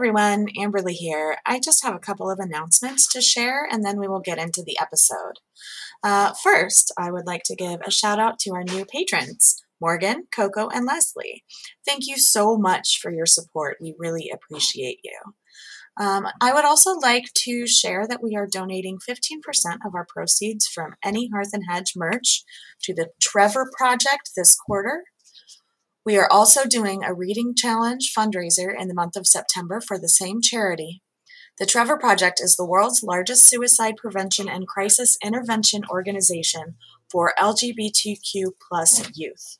everyone, Amberly here. I just have a couple of announcements to share and then we will get into the episode. Uh, first, I would like to give a shout out to our new patrons, Morgan, Coco, and Leslie. Thank you so much for your support. We really appreciate you. Um, I would also like to share that we are donating 15% of our proceeds from any Hearth and Hedge merch to the Trevor Project this quarter. We are also doing a reading challenge fundraiser in the month of September for the same charity. The Trevor Project is the world's largest suicide prevention and crisis intervention organization for LGBTQ plus youth.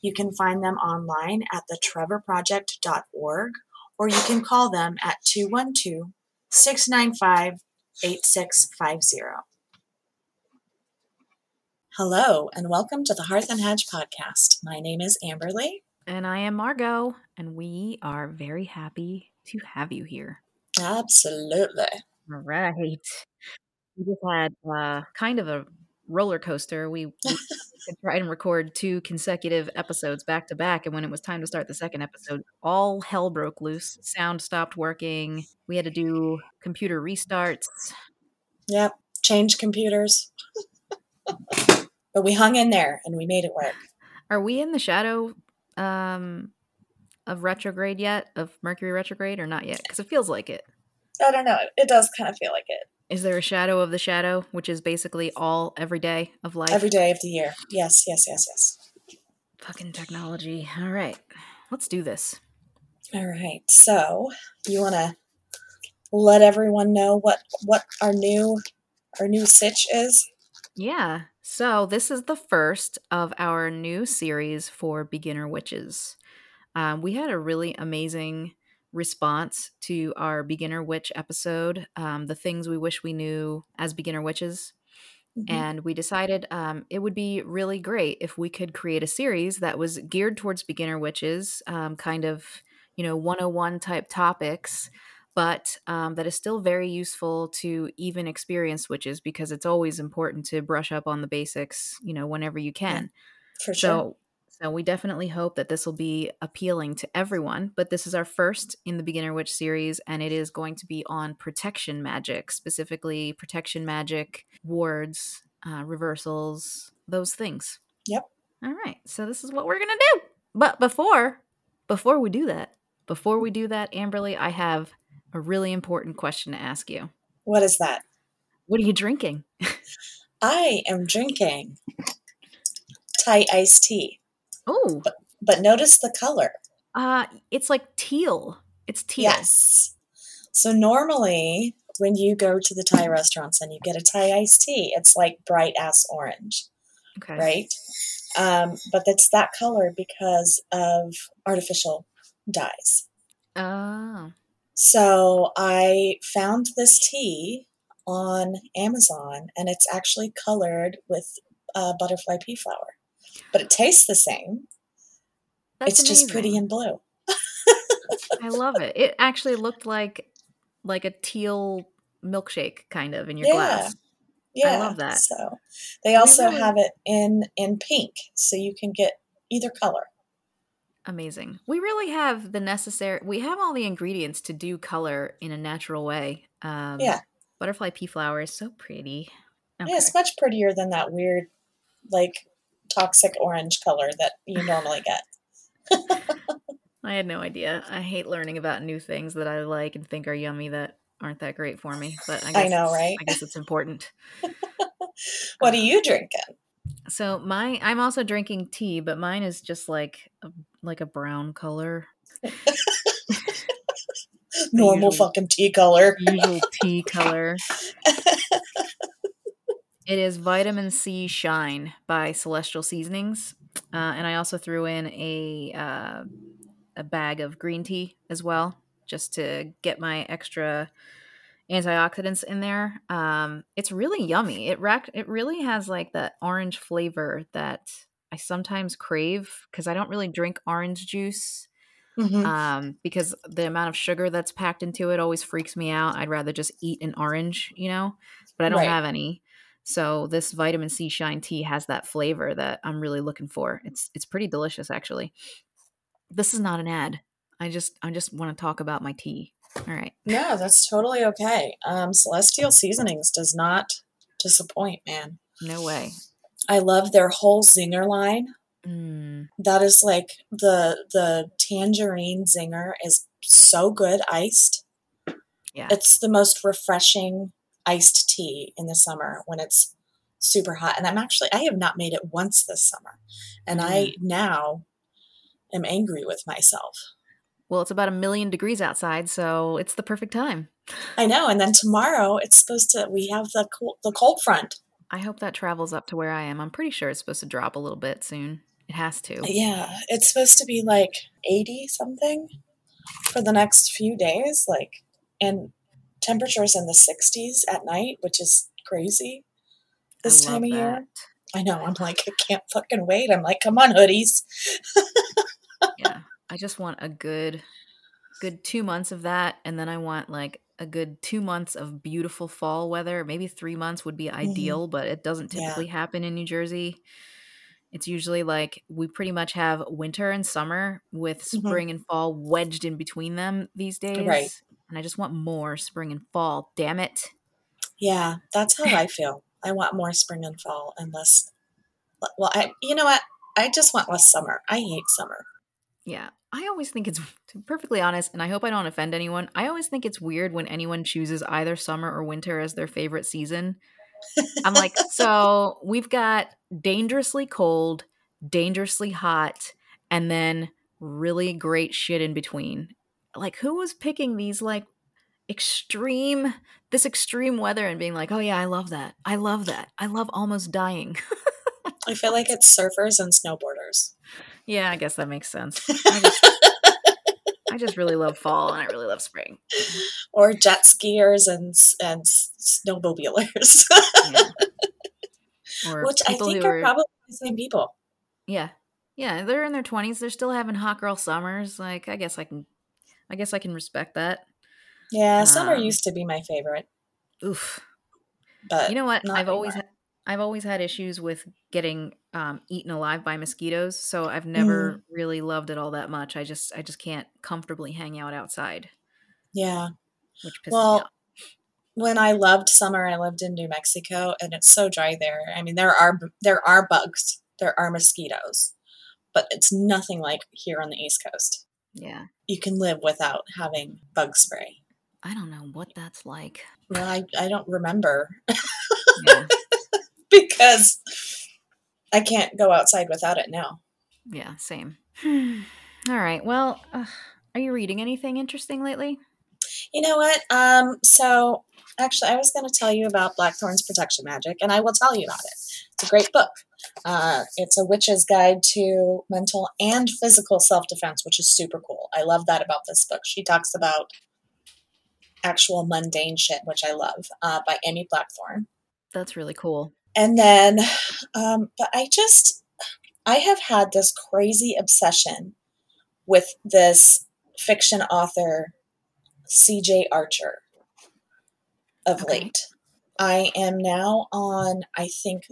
You can find them online at thetrevorproject.org or you can call them at 212 695 8650. Hello, and welcome to the Hearth and Hedge podcast. My name is Amberly. And I am Margo, and we are very happy to have you here. Absolutely. All right. We just had uh, kind of a roller coaster. We, we tried and record two consecutive episodes back to back, and when it was time to start the second episode, all hell broke loose. Sound stopped working. We had to do computer restarts. Yep, change computers. but we hung in there and we made it work. Are we in the shadow um, of retrograde yet? Of Mercury retrograde or not yet? Because it feels like it. I don't know. It does kind of feel like it. Is there a shadow of the shadow, which is basically all every day of life? Every day of the year. Yes, yes, yes, yes. Fucking technology. All right. Let's do this. All right. So, you want to let everyone know what what our new our new sitch is? Yeah. So, this is the first of our new series for beginner witches. Um, we had a really amazing response to our beginner witch episode, um, the things we wish we knew as beginner witches. Mm-hmm. And we decided um, it would be really great if we could create a series that was geared towards beginner witches, um, kind of, you know, 101 type topics, but um, that is still very useful to even experienced witches because it's always important to brush up on the basics, you know, whenever you can. Yeah, for sure. So so we definitely hope that this will be appealing to everyone. But this is our first in the Beginner Witch series, and it is going to be on protection magic, specifically protection magic, wards, uh, reversals, those things. Yep. All right. So this is what we're gonna do. But before before we do that, before we do that, Amberly, I have a really important question to ask you. What is that? What are you drinking? I am drinking Thai iced tea. Oh. But, but notice the color. Uh, it's like teal. It's teal. Yes. So normally when you go to the Thai restaurants and you get a Thai iced tea, it's like bright ass orange. Okay. Right? Um, but it's that color because of artificial dyes. Oh. So I found this tea on Amazon and it's actually colored with uh, butterfly pea flower but it tastes the same. That's it's amazing. just pretty and blue. I love it. It actually looked like like a teal milkshake kind of in your yeah. glass. Yeah, I love that. So they also really... have it in in pink, so you can get either color. Amazing. We really have the necessary. We have all the ingredients to do color in a natural way. Um, yeah. Butterfly pea flower is so pretty. Okay. Yeah, it's much prettier than that weird, like toxic orange color that you normally get. I had no idea. I hate learning about new things that I like and think are yummy that aren't that great for me. But I, guess I know, right? I guess it's important. what are you drinking? So my, I'm also drinking tea, but mine is just like a, like a brown color. Normal usual, fucking tea color. usual tea color. It is Vitamin C Shine by Celestial Seasonings, uh, and I also threw in a uh, a bag of green tea as well, just to get my extra antioxidants in there. Um, it's really yummy. It rack it really has like that orange flavor that I sometimes crave because I don't really drink orange juice. Mm-hmm. Um, because the amount of sugar that's packed into it always freaks me out. I'd rather just eat an orange, you know, but I don't right. have any. So this vitamin C shine tea has that flavor that I'm really looking for. It's it's pretty delicious actually. This is not an ad. I just I just want to talk about my tea. All right. No, that's totally okay. Um, Celestial Seasonings does not disappoint, man. No way. I love their whole zinger line. Mm, That is like the the tangerine zinger is so good iced. yeah. It's the most refreshing iced tea in the summer when it's super hot. And I'm actually I have not made it once this summer. And I now am angry with myself. Well, it's about a million degrees outside, so it's the perfect time. I know. And then tomorrow it's supposed to we have the cool, the cold front. I hope that travels up to where I am. I'm pretty sure it's supposed to drop a little bit soon. It has to. Yeah, it's supposed to be like 80 something for the next few days like and temperatures in the 60s at night, which is crazy this time of love year. I know. I'm like, I can't fucking wait. I'm like, come on, hoodies. yeah. I just want a good good 2 months of that and then I want like a good 2 months of beautiful fall weather. Maybe 3 months would be ideal, but it doesn't Yeah. typically happen in New Jersey. It's usually like we pretty much have winter and summer with Mhm. spring and fall wedged in between them these days. Right. And I just want more spring and fall. Damn it. Yeah, that's how I feel. I want more spring and fall and less. Well, I, you know what? I just want less summer. I hate summer. Yeah. I always think it's to be perfectly honest, and I hope I don't offend anyone. I always think it's weird when anyone chooses either summer or winter as their favorite season. I'm like, so we've got dangerously cold, dangerously hot, and then really great shit in between. Like, who was picking these like extreme, this extreme weather and being like, oh yeah, I love that. I love that. I love almost dying. I feel like it's surfers and snowboarders. yeah, I guess that makes sense. I just, I just really love fall and I really love spring. Or jet skiers and and snowmobilers, Yeah. Which I think who are probably the same people. Yeah. Yeah, they're in their 20s. They're still having hot girl summers. Like, I guess I can I guess I can respect that. Yeah, summer Um, used to be my favorite, Oof. but You know what? I've always anymore. ha- I've always had issues with getting um, eaten alive by mosquitoes, so I've never Mm. really loved it all that much. I just I just can't comfortably hang out outside, yeah. which pisses me Well, off. when I loved summer, I lived in New Mexico, and it's so dry there. I mean, there are there are bugs, there are mosquitoes, but it's nothing like here on the East Coast. Yeah. You can live without having bug spray. I don't know what that's like. Well, I, I don't remember Yeah. because I can't go outside without it now. yeah, same. all right. Well, uh, are you reading anything interesting lately? You know what? Um, so actually, I was going to tell you about Blackthorn's Protection Magic, and I will tell you about it. It's a great book. Uh, it's a witch's guide to mental and physical self defense, which is super cool. I love that about this book. She talks about actual mundane shit, which I love, uh, by Amy Blackthorn. That's really cool. And then, um, but I just, I have had this crazy obsession with this fiction author, C.J. Archer, of Okay. late. I am now on, I think,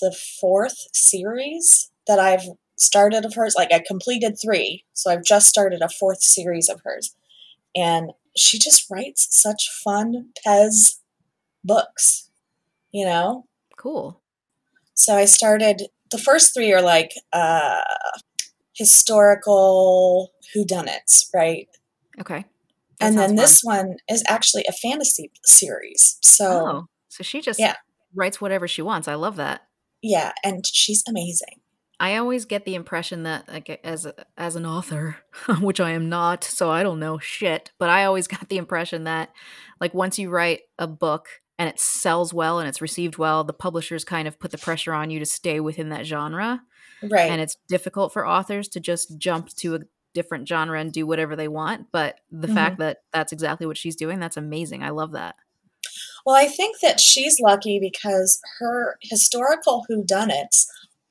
the fourth series that I've started of hers. Like, I completed three, so I've just started a fourth series of hers. And she just writes such fun Pez books, you know? Cool. So I started the first three are like uh historical whodunits, right? Okay. That and then fun. this one is actually a fantasy series. So Oh, so she just Yeah. writes whatever she wants. I love that. yeah, and she's amazing. I always get the impression that, like, as a, as an author, which I am not, so I don't know shit. But I always got the impression that, like, once you write a book and it sells well and it's received well, the publishers kind of put the pressure on you to stay within that genre, Right. and it's difficult for authors to just jump to a different genre and do whatever they want. But the Mhm. fact that that's exactly what she's doing, that's amazing. I love that. well, I think that she's lucky because her historical whodunits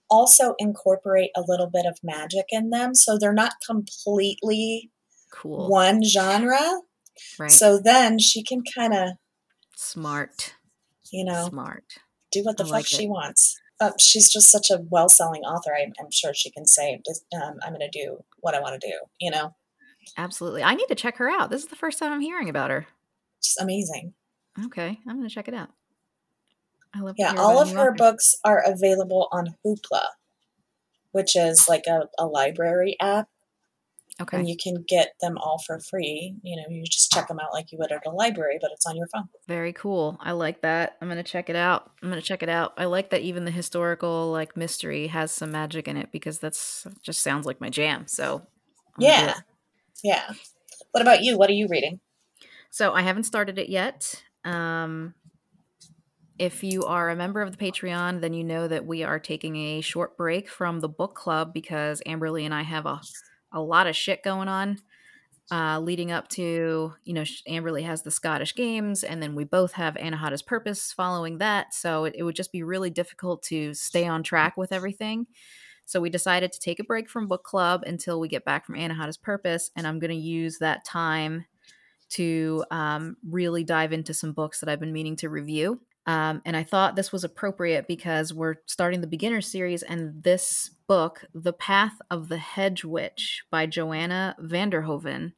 also incorporate a little bit of magic in them, so they're not completely Cool. one genre. right. So then she can kind of, Smart. you know, Smart. do what the I fuck like she it. wants. Uh, she's just such a well-selling author. I'm, I'm sure she can say, um, "I'm going to do what I want to do." You know. Absolutely. I need to check her out. This is the first time I'm hearing about her. Just amazing. Okay, I'm going to check it out. I love Yeah, all of her author. books are available on Hoopla, which is like a, a library app Okay. And you can get them all for free. You know, you just check them out like you would at a library, but it's on your phone. Very cool. I like that. I'm gonna check it out. I'm gonna check it out. I like that even the historical like mystery has some magic in it because that's just sounds like my jam. So yeah, yeah. What about you? What are you reading? So I haven't started it yet. Um, if you are a member of the Patreon, then you know that we are taking a short break from the book club because Amberly and I have a a lot of shit going on uh, leading up to, you know, Amberly has the Scottish Games, and then we both have Anahata's Purpose following that. So it, it would just be really difficult to stay on track with everything. So we decided to take a break from book club until we get back from Anahata's Purpose, and I'm going to use that time to um, really dive into some books that I've been meaning to review. Um, and I thought this was appropriate because we're starting the beginner series, and this book, The Path of the Hedge Witch by Joanna van der Hoeven,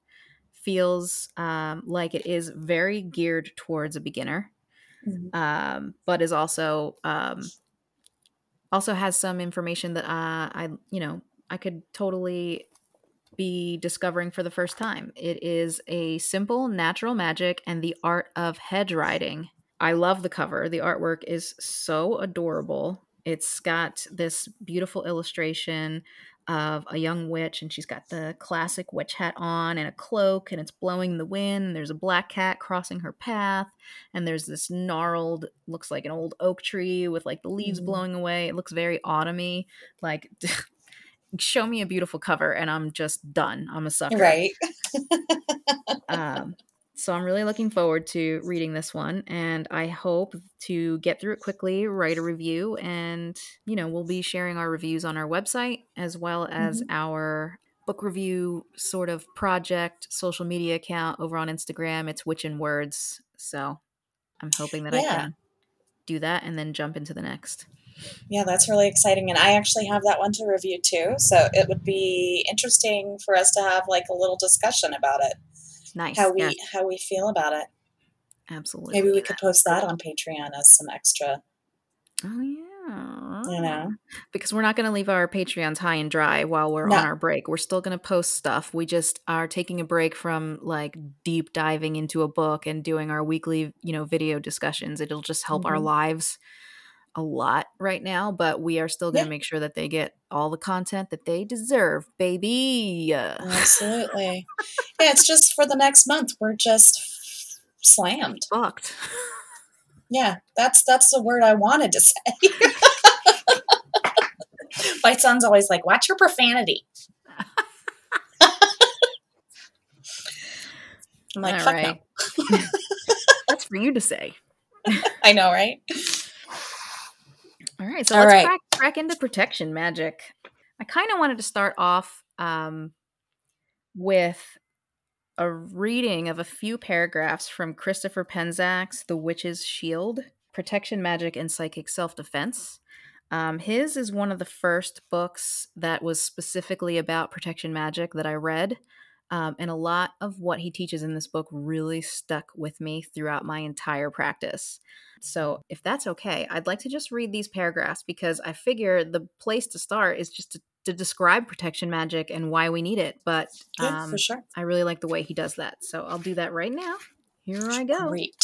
feels um, like it is very geared towards a beginner, mm-hmm. um, but is also um, also has some information that uh, I you know I could totally be discovering for the first time. It is a simple natural magic and the art of hedge riding I love the cover. The artwork is so adorable. It's got this beautiful illustration of a young witch, and she's got the classic witch hat on and a cloak, and it's blowing the wind. There's a black cat crossing her path, and there's this gnarled, looks like an old oak tree with like the leaves mm. blowing away. It looks very autumny. Like, show me a beautiful cover, and I'm just done. I'm a sucker. Right. um, so I'm really looking forward to reading this one and I hope to get through it quickly, write a review, and you know, we'll be sharing our reviews on our website as well as mm-hmm. our book review sort of project social media account over on Instagram. It's Witch in Words. So I'm hoping that yeah. I can do that and then jump into the next. Yeah, that's really exciting. And I actually have that one to review too. So it would be interesting for us to have like a little discussion about it nice how we how we feel about it. Absolutely maybe we could post that on patreon as some extra oh yeah. You know? Because we're not going to leave our patreons high and dry while we're no. on our break. We're still going to post stuff. We just are taking a break from like deep diving into a book and doing our weekly you know video discussions. It'll just help mm-hmm. our lives a lot right now, but we are still going to yeah. make sure that they get all the content that they deserve, baby. Absolutely. yeah, it's just for the next month. We're just slammed. Fucked. Yeah, that's that's the word I wanted to say. My son's always like, "Watch your profanity." I'm like, all "Fuck right. no." that's for you to say. I know, right? All right, so All let's right. Crack, crack, into protection magic. I kind of wanted to start off um, with a reading of a few paragraphs from Christopher Penczak's The Witch's Shield Protection Magic and Psychic Self Defense. Um, his is one of the first books that was specifically about protection magic that I read. Um, and a lot of what he teaches in this book really stuck with me throughout my entire practice. So, if that's okay, I'd like to just read these paragraphs because I figure the place to start is just to, to describe protection magic and why we need it. But um, for sure. I really like the way he does that. So, I'll do that right now. Here I go. Great.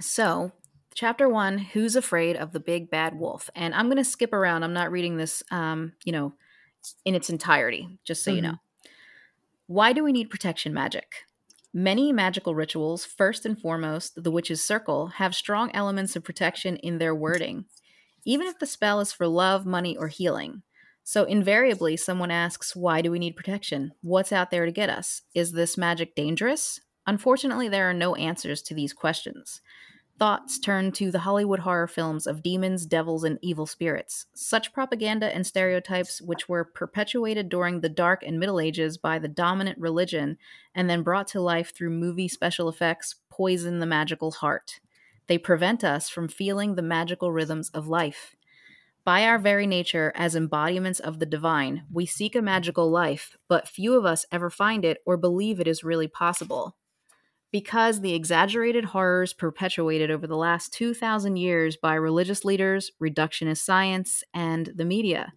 So, chapter one Who's Afraid of the Big Bad Wolf? And I'm going to skip around. I'm not reading this, um, you know, in its entirety, just so mm-hmm. you know. Why do we need protection magic? Many magical rituals, first and foremost the Witch's Circle, have strong elements of protection in their wording, even if the spell is for love, money, or healing. So, invariably, someone asks, Why do we need protection? What's out there to get us? Is this magic dangerous? Unfortunately, there are no answers to these questions. Thoughts turn to the Hollywood horror films of demons, devils, and evil spirits. Such propaganda and stereotypes, which were perpetuated during the Dark and Middle Ages by the dominant religion and then brought to life through movie special effects, poison the magical heart. They prevent us from feeling the magical rhythms of life. By our very nature, as embodiments of the divine, we seek a magical life, but few of us ever find it or believe it is really possible. Because the exaggerated horrors perpetuated over the last 2,000 years by religious leaders, reductionist science, and the media.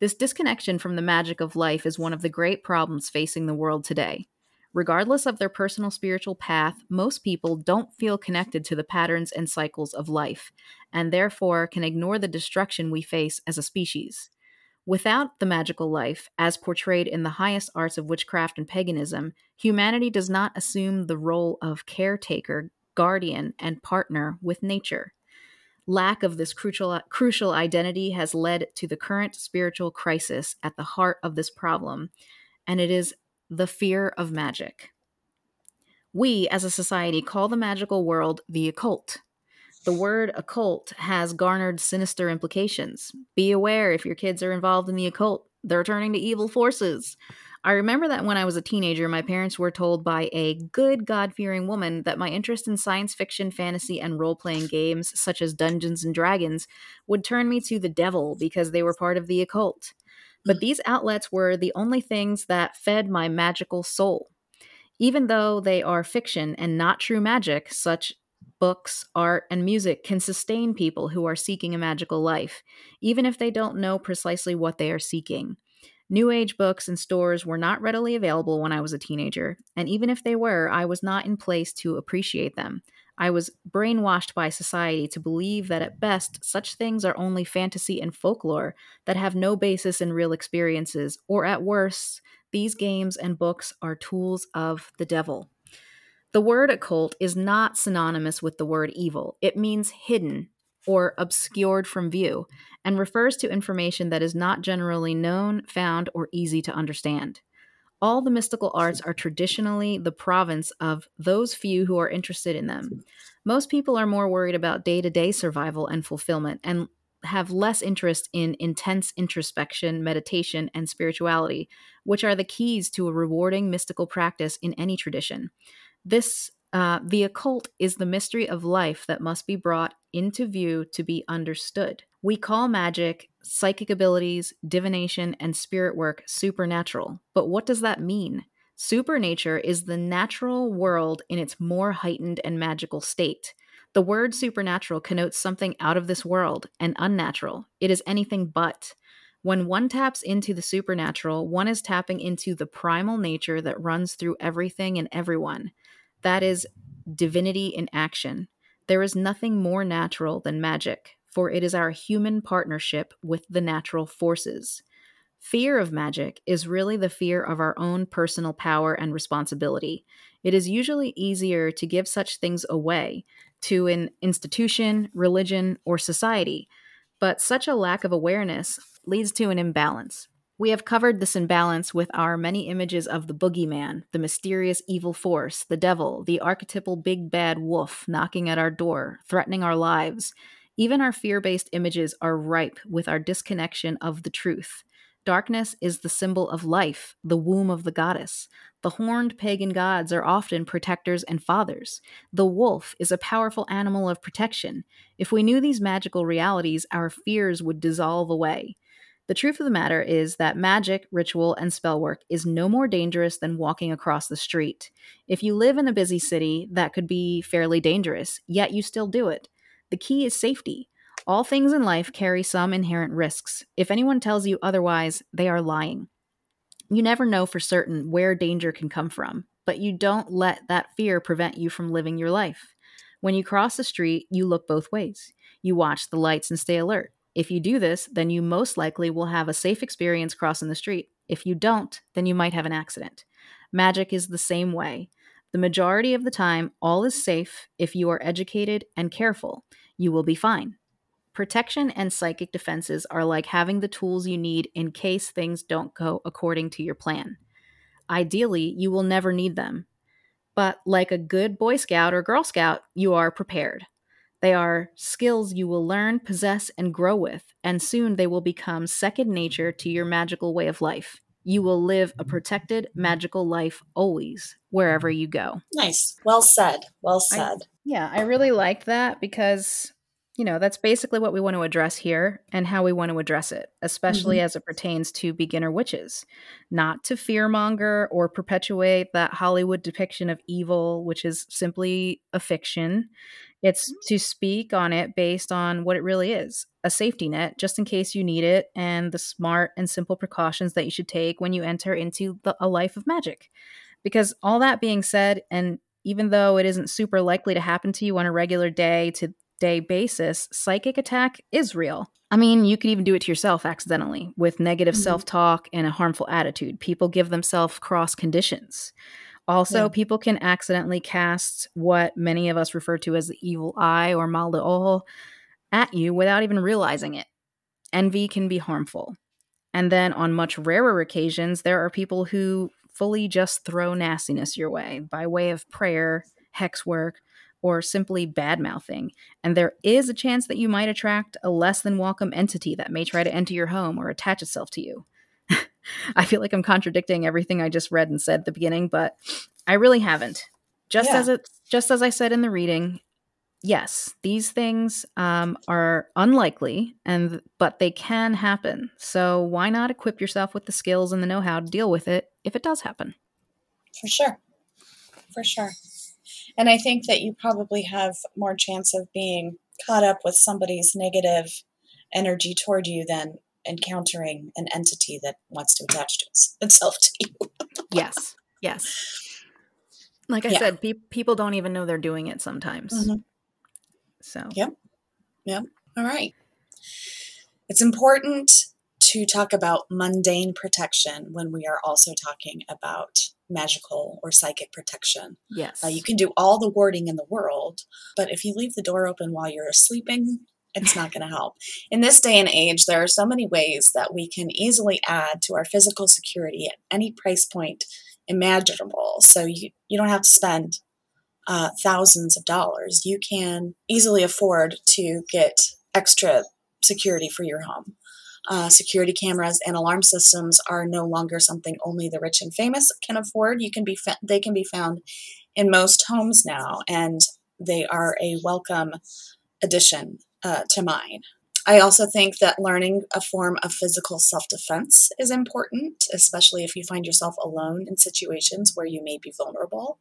This disconnection from the magic of life is one of the great problems facing the world today. Regardless of their personal spiritual path, most people don't feel connected to the patterns and cycles of life, and therefore can ignore the destruction we face as a species. Without the magical life, as portrayed in the highest arts of witchcraft and paganism, humanity does not assume the role of caretaker, guardian, and partner with nature. Lack of this crucial, crucial identity has led to the current spiritual crisis at the heart of this problem, and it is the fear of magic. We, as a society, call the magical world the occult. The word occult has garnered sinister implications. Be aware if your kids are involved in the occult, they're turning to evil forces. I remember that when I was a teenager, my parents were told by a good God fearing woman that my interest in science fiction, fantasy, and role playing games, such as Dungeons and Dragons, would turn me to the devil because they were part of the occult. But these outlets were the only things that fed my magical soul. Even though they are fiction and not true magic, such books, art, and music can sustain people who are seeking a magical life, even if they don't know precisely what they are seeking. New Age books and stores were not readily available when I was a teenager, and even if they were, I was not in place to appreciate them. I was brainwashed by society to believe that at best such things are only fantasy and folklore that have no basis in real experiences, or at worst, these games and books are tools of the devil. The word occult is not synonymous with the word evil. It means hidden or obscured from view and refers to information that is not generally known, found, or easy to understand. All the mystical arts are traditionally the province of those few who are interested in them. Most people are more worried about day to day survival and fulfillment and have less interest in intense introspection, meditation, and spirituality, which are the keys to a rewarding mystical practice in any tradition. This uh, the occult is the mystery of life that must be brought into view to be understood. We call magic, psychic abilities, divination, and spirit work supernatural. But what does that mean? Supernature is the natural world in its more heightened and magical state. The word supernatural connotes something out of this world and unnatural. It is anything but. When one taps into the supernatural, one is tapping into the primal nature that runs through everything and everyone. That is divinity in action. There is nothing more natural than magic, for it is our human partnership with the natural forces. Fear of magic is really the fear of our own personal power and responsibility. It is usually easier to give such things away to an institution, religion, or society, but such a lack of awareness leads to an imbalance. We have covered this imbalance with our many images of the boogeyman, the mysterious evil force, the devil, the archetypal big bad wolf knocking at our door, threatening our lives. Even our fear based images are ripe with our disconnection of the truth. Darkness is the symbol of life, the womb of the goddess. The horned pagan gods are often protectors and fathers. The wolf is a powerful animal of protection. If we knew these magical realities, our fears would dissolve away. The truth of the matter is that magic, ritual, and spell work is no more dangerous than walking across the street. If you live in a busy city, that could be fairly dangerous, yet you still do it. The key is safety. All things in life carry some inherent risks. If anyone tells you otherwise, they are lying. You never know for certain where danger can come from, but you don't let that fear prevent you from living your life. When you cross the street, you look both ways. You watch the lights and stay alert. If you do this, then you most likely will have a safe experience crossing the street. If you don't, then you might have an accident. Magic is the same way. The majority of the time, all is safe if you are educated and careful. You will be fine. Protection and psychic defenses are like having the tools you need in case things don't go according to your plan. Ideally, you will never need them. But like a good Boy Scout or Girl Scout, you are prepared. They are skills you will learn, possess, and grow with, and soon they will become second nature to your magical way of life. You will live a protected, magical life always, wherever you go. Nice. Well said. Well said. I, yeah, I really liked that because you know, that's basically what we want to address here and how we want to address it, especially mm-hmm. as it pertains to beginner witches. Not to fearmonger or perpetuate that Hollywood depiction of evil, which is simply a fiction. It's mm-hmm. to speak on it based on what it really is a safety net, just in case you need it, and the smart and simple precautions that you should take when you enter into the, a life of magic. Because all that being said, and even though it isn't super likely to happen to you on a regular day to day basis, psychic attack is real. I mean, you could even do it to yourself accidentally with negative mm-hmm. self talk and a harmful attitude. People give themselves cross conditions. Also, yeah. people can accidentally cast what many of us refer to as the evil eye or mal de ojo at you without even realizing it. Envy can be harmful. And then, on much rarer occasions, there are people who fully just throw nastiness your way by way of prayer, hex work, or simply bad mouthing. And there is a chance that you might attract a less than welcome entity that may try to enter your home or attach itself to you. I feel like I'm contradicting everything I just read and said at the beginning, but I really haven't. Just yeah. as it just as I said in the reading, yes, these things um, are unlikely, and but they can happen. So why not equip yourself with the skills and the know-how to deal with it if it does happen? For sure, for sure. And I think that you probably have more chance of being caught up with somebody's negative energy toward you than encountering an entity that wants to attach to itself to you. yes. Yes. Like I yeah. said, pe- people don't even know they're doing it sometimes. Mm-hmm. So. Yep. Yep. All right. It's important to talk about mundane protection when we are also talking about magical or psychic protection. Yes. Uh, you can do all the warding in the world, but if you leave the door open while you're sleeping, it's not going to help. In this day and age, there are so many ways that we can easily add to our physical security at any price point imaginable. So you, you don't have to spend uh, thousands of dollars. You can easily afford to get extra security for your home. Uh, security cameras and alarm systems are no longer something only the rich and famous can afford. You can be fa- they can be found in most homes now, and they are a welcome addition uh, to mine. I also think that learning a form of physical self defense is important, especially if you find yourself alone in situations where you may be vulnerable.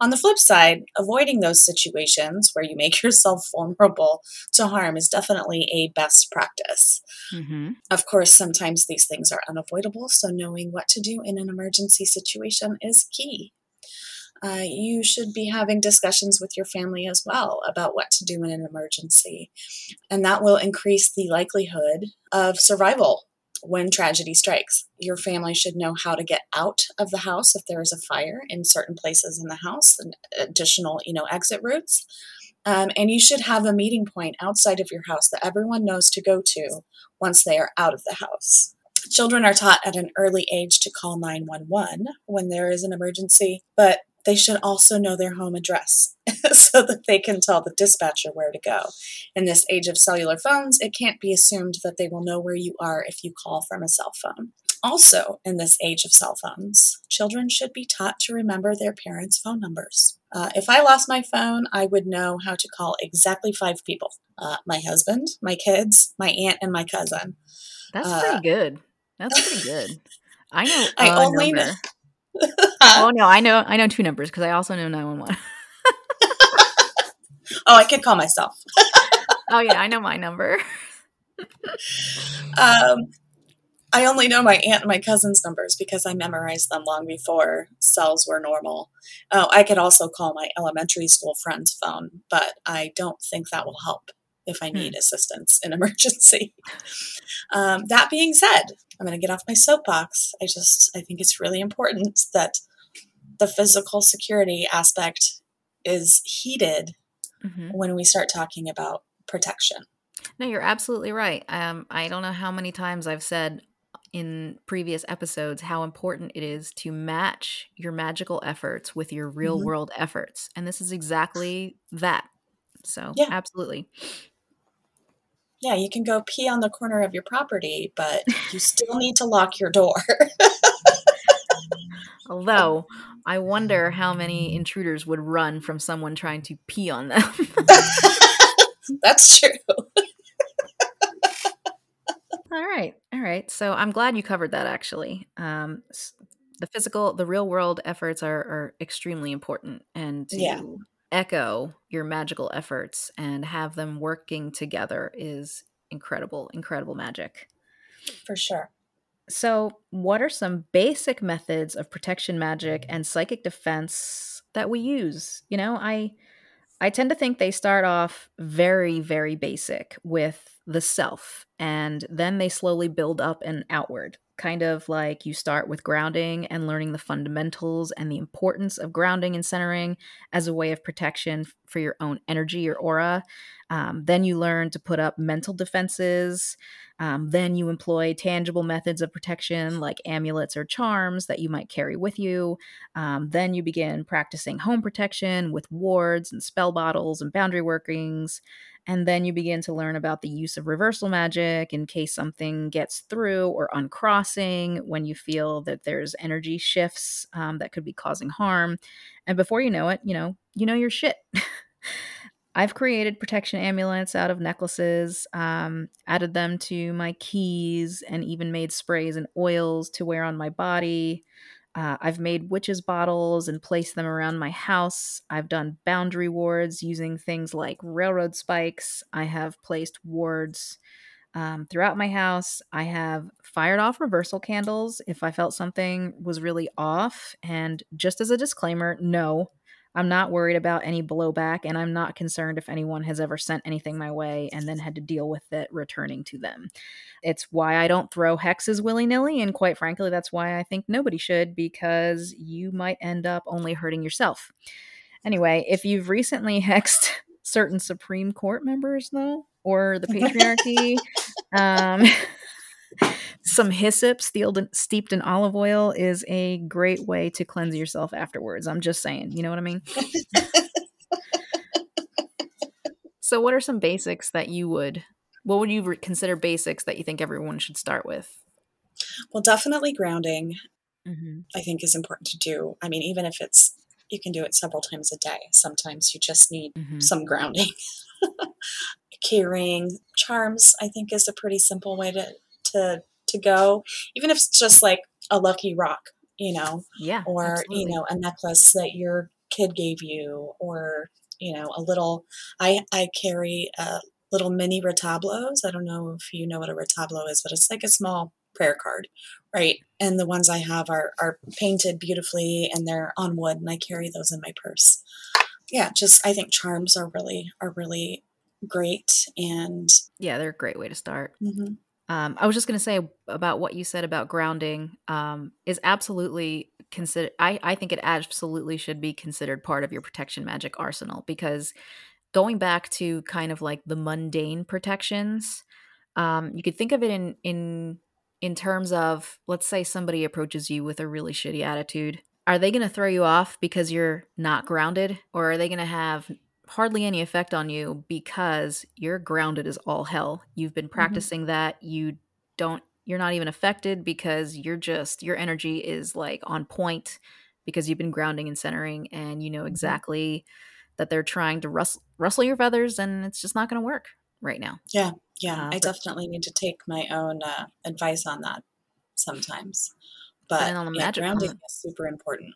On the flip side, avoiding those situations where you make yourself vulnerable to harm is definitely a best practice. Mm-hmm. Of course, sometimes these things are unavoidable, so knowing what to do in an emergency situation is key uh, you should be having discussions with your family as well about what to do in an emergency. And that will increase the likelihood of survival when tragedy strikes. Your family should know how to get out of the house if there is a fire in certain places in the house and additional, you know, exit routes. Um, and you should have a meeting point outside of your house that everyone knows to go to once they are out of the house. Children are taught at an early age to call 911 when there is an emergency, but they should also know their home address so that they can tell the dispatcher where to go. In this age of cellular phones, it can't be assumed that they will know where you are if you call from a cell phone. Also, in this age of cell phones, children should be taught to remember their parents' phone numbers. Uh, if I lost my phone, I would know how to call exactly five people uh, my husband, my kids, my aunt, and my cousin. That's uh, pretty good. That's pretty good. I know. I only number. know. Oh no, I know I know two numbers because I also know nine one one. Oh, I could call myself. oh yeah, I know my number. um, I only know my aunt and my cousin's numbers because I memorized them long before cells were normal. Oh, I could also call my elementary school friend's phone, but I don't think that will help if I need hmm. assistance in emergency. Um, that being said, I'm going to get off my soapbox. I just I think it's really important that the physical security aspect is heated mm-hmm. when we start talking about protection. No, you're absolutely right. Um, I don't know how many times I've said in previous episodes how important it is to match your magical efforts with your real mm-hmm. world efforts. And this is exactly that. So, yeah. absolutely yeah, you can go pee on the corner of your property, but you still need to lock your door. Although, I wonder how many intruders would run from someone trying to pee on them. That's true. all right. All right. So I'm glad you covered that actually. Um, the physical, the real world efforts are, are extremely important and to yeah echo your magical efforts and have them working together is incredible, incredible magic. For sure. So, what are some basic methods of protection magic and psychic defense that we use? You know, I I tend to think they start off very very basic with the self and then they slowly build up and outward. Kind of like you start with grounding and learning the fundamentals and the importance of grounding and centering as a way of protection for your own energy or aura. Um, then you learn to put up mental defenses. Um, then you employ tangible methods of protection like amulets or charms that you might carry with you. Um, then you begin practicing home protection with wards and spell bottles and boundary workings. And then you begin to learn about the use of reversal magic in case something gets through or uncrossing when you feel that there's energy shifts um, that could be causing harm. And before you know it, you know, you know your shit. I've created protection amulets out of necklaces, um, added them to my keys, and even made sprays and oils to wear on my body. Uh, I've made witches bottles and placed them around my house. I've done boundary wards using things like railroad spikes. I have placed wards um, throughout my house. I have fired off reversal candles if I felt something was really off. And just as a disclaimer, no, I'm not worried about any blowback, and I'm not concerned if anyone has ever sent anything my way and then had to deal with it returning to them. It's why I don't throw hexes willy nilly, and quite frankly, that's why I think nobody should, because you might end up only hurting yourself. Anyway, if you've recently hexed certain Supreme Court members, though, or the patriarchy, um, some hyssop steeped in olive oil is a great way to cleanse yourself afterwards. I'm just saying. You know what I mean? so, what are some basics that you would, what would you re- consider basics that you think everyone should start with? Well, definitely grounding, mm-hmm. I think, is important to do. I mean, even if it's, you can do it several times a day. Sometimes you just need mm-hmm. some grounding. Keyring charms, I think, is a pretty simple way to to to go, even if it's just like a lucky rock, you know, yeah, or absolutely. you know, a necklace that your kid gave you, or you know, a little. I I carry a little mini retablos. I don't know if you know what a retablo is, but it's like a small prayer card, right? And the ones I have are are painted beautifully and they're on wood, and I carry those in my purse. Yeah, just I think charms are really are really great and yeah, they're a great way to start. Mm-hmm. Um, I was just going to say about what you said about grounding um, is absolutely considered. I, I think it absolutely should be considered part of your protection magic arsenal because going back to kind of like the mundane protections, um, you could think of it in in in terms of let's say somebody approaches you with a really shitty attitude. Are they going to throw you off because you're not grounded, or are they going to have hardly any effect on you because you're grounded as all hell. You've been mm-hmm. practicing mm-hmm. that. You don't you're not even affected because you're just your energy is like on point because you've been grounding and centering and you know mm-hmm. exactly that they're trying to rustle, rustle your feathers and it's just not going to work right now. Yeah. Yeah, uh, I definitely need to take my own uh, advice on that sometimes. But, but on the yeah, magic, grounding is super important.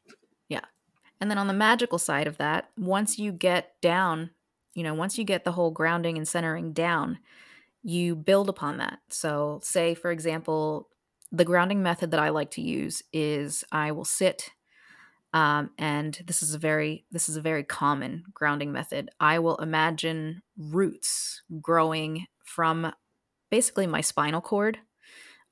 And then on the magical side of that, once you get down, you know, once you get the whole grounding and centering down, you build upon that. So, say, for example, the grounding method that I like to use is I will sit um, and this is a very this is a very common grounding method i will imagine roots growing from basically my spinal cord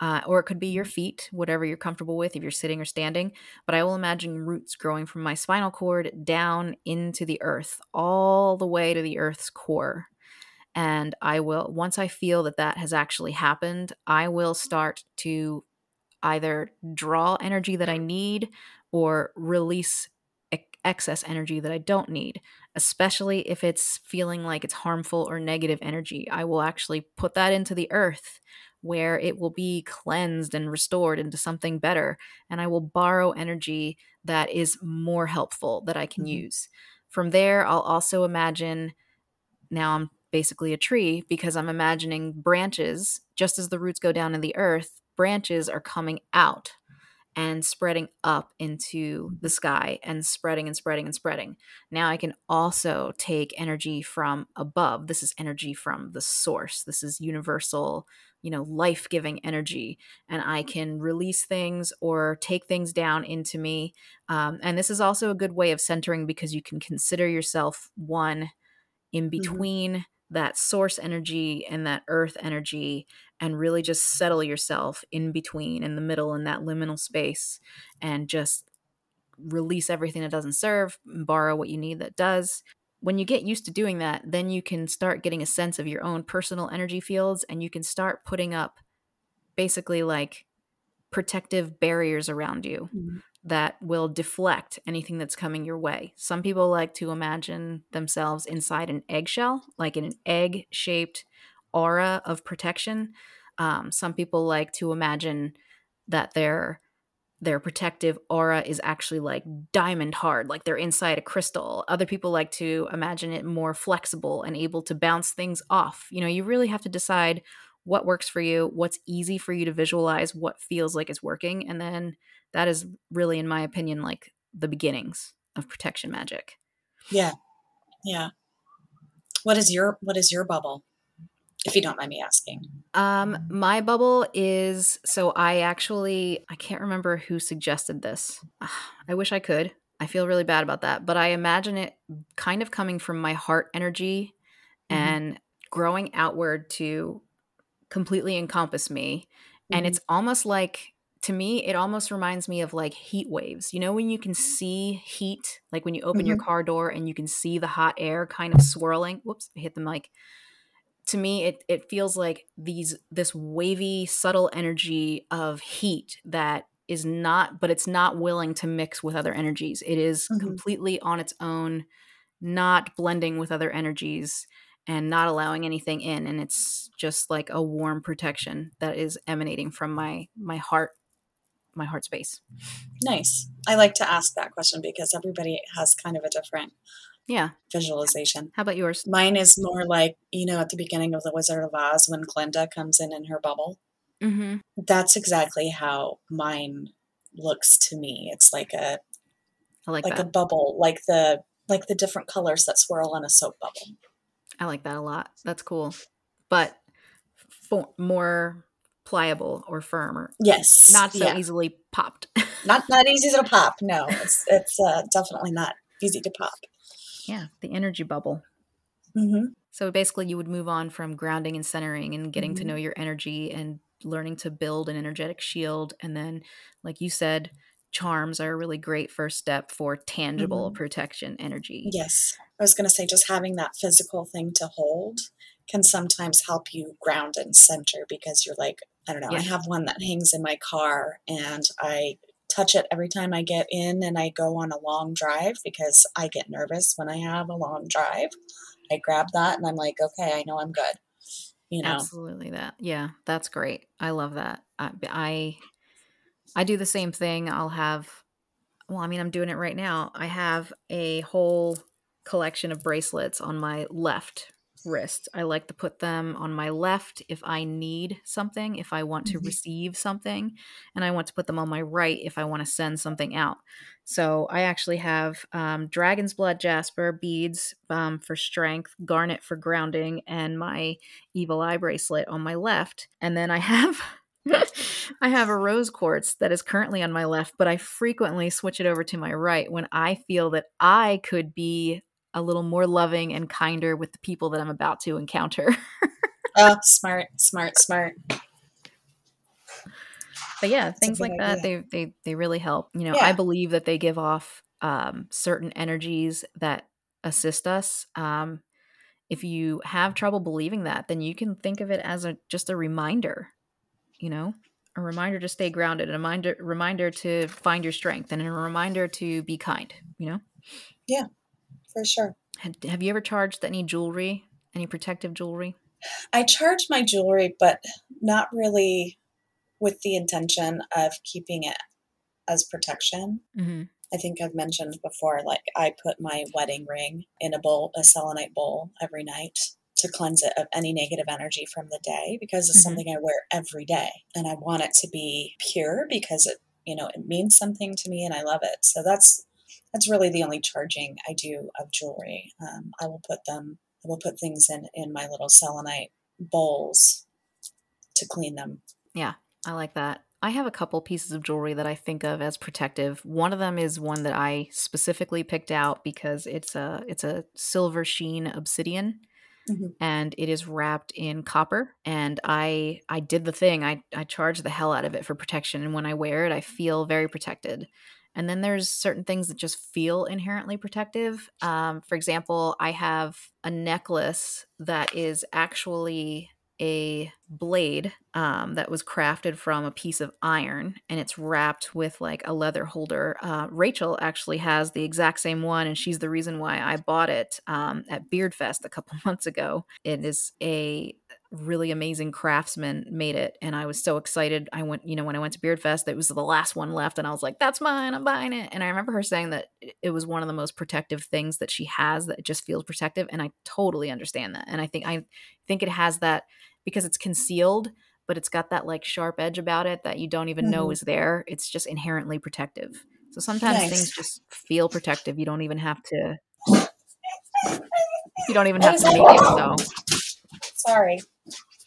uh, or it could be your feet, whatever you're comfortable with if you're sitting or standing. But I will imagine roots growing from my spinal cord down into the earth, all the way to the earth's core. And I will, once I feel that that has actually happened, I will start to either draw energy that I need or release excess energy that I don't need, especially if it's feeling like it's harmful or negative energy. I will actually put that into the earth where it will be cleansed and restored into something better. And I will borrow energy that is more helpful that I can mm-hmm. use. From there, I'll also imagine now I'm basically a tree because I'm imagining branches, just as the roots go down in the earth, branches are coming out and spreading up into the sky and spreading and spreading and spreading. Now I can also take energy from above. This is energy from the source. This is universal, you know, life giving energy. And I can release things or take things down into me. Um, and this is also a good way of centering because you can consider yourself one in Mm-hmm. between that source energy and that earth energy and really just settle yourself in between in the middle in that liminal space and just release everything that doesn't serve and borrow what you need that does when you get used to doing that then you can start getting a sense of your own personal energy fields and you can start putting up basically like protective barriers around you Mhm. that will deflect anything that's coming your way. Some people like to imagine themselves inside an eggshell, like in an egg shaped aura of protection. Um, some people like to imagine that their their protective aura is actually like diamond hard, like they're inside a crystal. Other people like to imagine it more flexible and able to bounce things off. You know, you really have to decide what works for you, what's easy for you to visualize, what feels like it's working, and then that is really in my opinion like the beginnings of protection magic Yeah. Yeah. What is your what is your bubble? If you don't mind me asking. um my bubble is so i actually i can't remember who suggested this. I wish i could. I feel really bad about that but i imagine it kind of coming from my heart energy Mhm. and growing outward to completely encompass me. And Mhm. it's almost like to me it almost reminds me of like heat waves. You know when you can see heat? Like when you open your car door and you can see the hot air kind of swirling? Whoops i hit the mic to me it it feels like these this wavy subtle energy of heat that is not but it's not willing to mix with other energies it is Mhm. completely on its own not blending with other energies and not allowing anything in and it's just like a warm protection that is emanating from my my heart my heart space Nice. I like to ask that question because everybody has kind of a different yeah visualization. how about yours Mine is more like, you know, at the beginning of The Wizard of Oz when Glinda comes in in her bubble. mm-hmm That's exactly how mine looks to me. It's like a i like, like a bubble, like the like the different colors that swirl in a soap bubble. i like that a lot that's cool but for, more pliable or firm or Yes. not so yeah. easily popped Not not easy to pop. No, it's it's uh, definitely not easy to pop. Yeah the energy bubble hmm So basically, you would move on from grounding and centering and getting to Mhm. know your energy and learning to build an energetic shield. And then, like you said, charms are a really great first step for tangible Mhm. protection energy. Yes. I was going to say just having that physical thing to hold can sometimes help you ground and center because you're like, I don't know, I have one that hangs in my car and I touch it every time I get in and I go on a long drive because I get nervous when I have a long drive. I grab that and I'm like, okay, I know I'm good. You know, Absolutely, that. Yeah, that's great. I love that. I, I I do the same thing. I'll have. Well, I mean, I'm doing it right now. I have a whole collection of bracelets on my left wrist. I like to put them on my left if I need something, if I want to Mhm. receive something, and I want to put them on my right if I want to send something out. So I actually have um, dragon's blood jasper beads um, for strength, garnet for grounding, and my evil eye bracelet on my left. And then I have I have a rose quartz that is currently on my left, but I frequently switch it over to my right when I feel that I could be a little more loving and kinder with the people that I'm about to encounter. oh, smart, smart, smart. but yeah, a things like that they they they really help. You know, I believe that they give off um, certain energies that assist us. Um, if you have trouble believing that, then you can think of it as a just a reminder. You know, a reminder to stay grounded, a reminder reminder to find your strength, and a reminder to be kind. You know, For sure. have, have you ever charged any jewelry, any protective jewelry? I charge my jewelry, but not really with the intention of keeping it as protection. Mm-hmm. I think I've mentioned before, like I put my wedding ring in a bowl, a selenite bowl every night. to cleanse it of any negative energy from the day because it's Mhm. something I wear every day and I want it to be pure because it you know it means something to me and I love it. So that's that's really the only charging I do of jewelry. Um, I will put them I will put things in in my little selenite bowls to clean them. Yeah, I like that. I have a couple pieces of jewelry that I think of as protective. One of them is one that I specifically picked out because it's a it's a silver sheen obsidian Mhm. and it is wrapped in copper and I I did the thing. I I charge the hell out of it for protection and when I wear it I feel very protected. And then there's certain things that just feel inherently protective. Um, for example, I have a necklace that is actually a blade um, that was crafted from a piece of iron and it's wrapped with like a leather holder. Uh, Rachel actually has the exact same one, and she's the reason why I bought it um, at Beardfest a couple months ago. It is a really amazing craftsman made it and i was so excited. I went you know when i went to beard fest it was the last one left and i was like that's mine i'm buying it. And i remember her saying that it- was one of the most protective things that she has that just feels protective and i totally understand that and i think i think it has that because it's concealed but it's got that like sharp edge about it that you don't even know Mhm. is there. It's just inherently protective. So sometimes things just feel protective. You don't even have to you don't even have to make it so Sorry.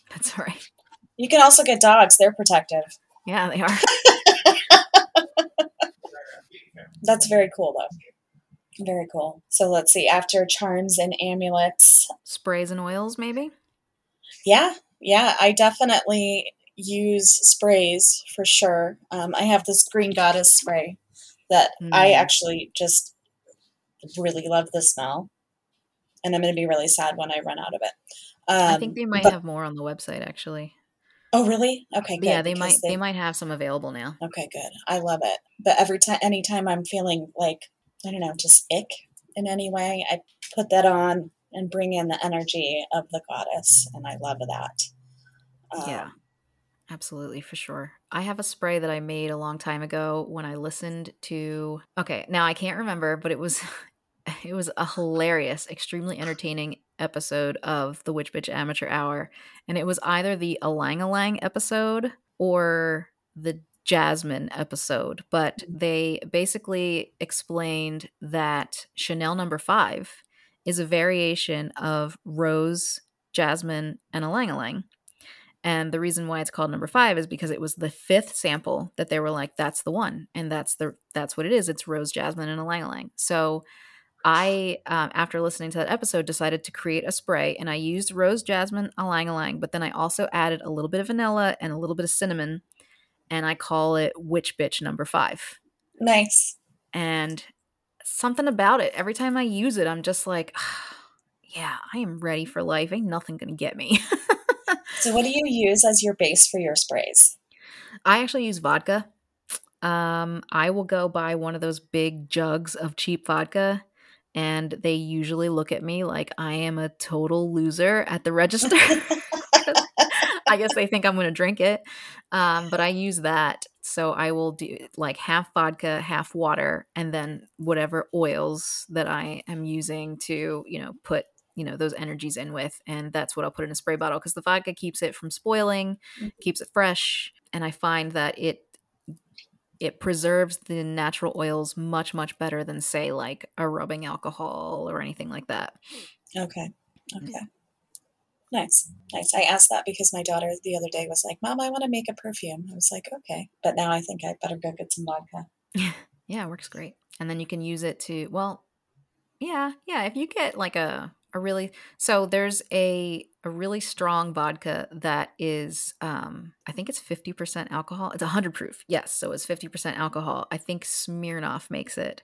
that's all right You can also get dogs. They're protective. yeah they are That's very cool, though. Very cool. So let's see. After charms and amulets, sprays and oils maybe yeah, yeah, I definitely use sprays for sure. Um, I have this green goddess spray that I Mm. actually just really love the smell, and I'm going to be really sad when I run out of it. Um, I think they might but- have more on the website actually. Oh, really? Okay, good. yeah, they might because they, might have some available now. Okay, good. I love it. But every time, anytime I'm feeling like, I don't know, just ick in any way, I put that on and bring in the energy of the goddess. And I love that. Um, yeah. Absolutely, for sure. I have a spray that I made a long time ago when I listened to Okay, now I can't remember, but it was it was a hilarious, extremely entertaining episode of the Witch Bitch Amateur Hour, and it was either the ylang ylang episode or the Jasmine episode, but mm-hmm. they basically explained that Chanel number 5 is a variation of rose, jasmine, and ylang ylang. And the reason why it's called number five is because it was the fifth sample that they were like, that's the one. And that's the that's what it is. It's rose, jasmine, and ylang ylang. So I, um, after listening to that episode, decided to create a spray and I used rose, jasmine, ylang ylang, but then I also added a little bit of vanilla and a little bit of cinnamon. And I call it Witch Bitch number five. Nice. And something about it, every time I use it, I'm just like, yeah, I am ready for life. Ain't nothing gonna get me. So, what do you use as your base for your sprays? I actually use vodka. Um, I will go buy one of those big jugs of cheap vodka, and they usually look at me like I am a total loser at the register. I guess they think I'm going to drink it. Um, but I use that. So I will do like half vodka, half water, and then whatever oils that I am using to, you know, put, you know, those energies in with. And that's what I'll put in a spray bottle because the vodka keeps it from spoiling, keeps it fresh. And I find that it, it preserves the natural oils much, much better than, say, like a rubbing alcohol or anything like that. Okay. Mm. Okay. Nice. Nice. I asked that because my daughter the other day was like, Mom, I want to make a perfume. I was like, okay. But now I think I better go get some vodka. Yeah, it works great. And then you can use it to well, yeah, yeah. If you get like a a really so there's a a really strong vodka that is um I think it's 50% alcohol. It's 100 proof. Yes, so it's 50% alcohol. I think Smirnoff makes it.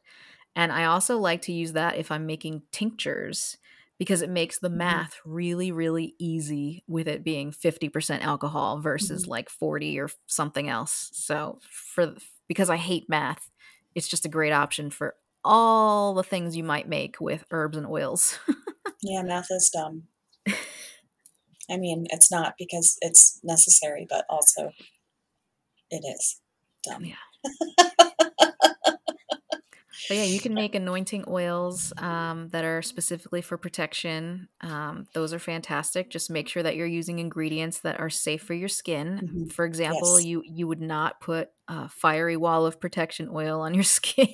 And I also like to use that if I'm making tinctures because it makes the math really really easy with it being 50% alcohol versus like 40 or something else. So for because I hate math, it's just a great option for all the things you might make with herbs and oils. Yeah, math is dumb. I mean, it's not because it's necessary, but also it is dumb. Yeah. But yeah, you can make anointing oils um, that are specifically for protection. Um, those are fantastic. Just make sure that you're using ingredients that are safe for your skin. Mhm. For example, Yes. you you would not put a fiery wall of protection oil on your skin.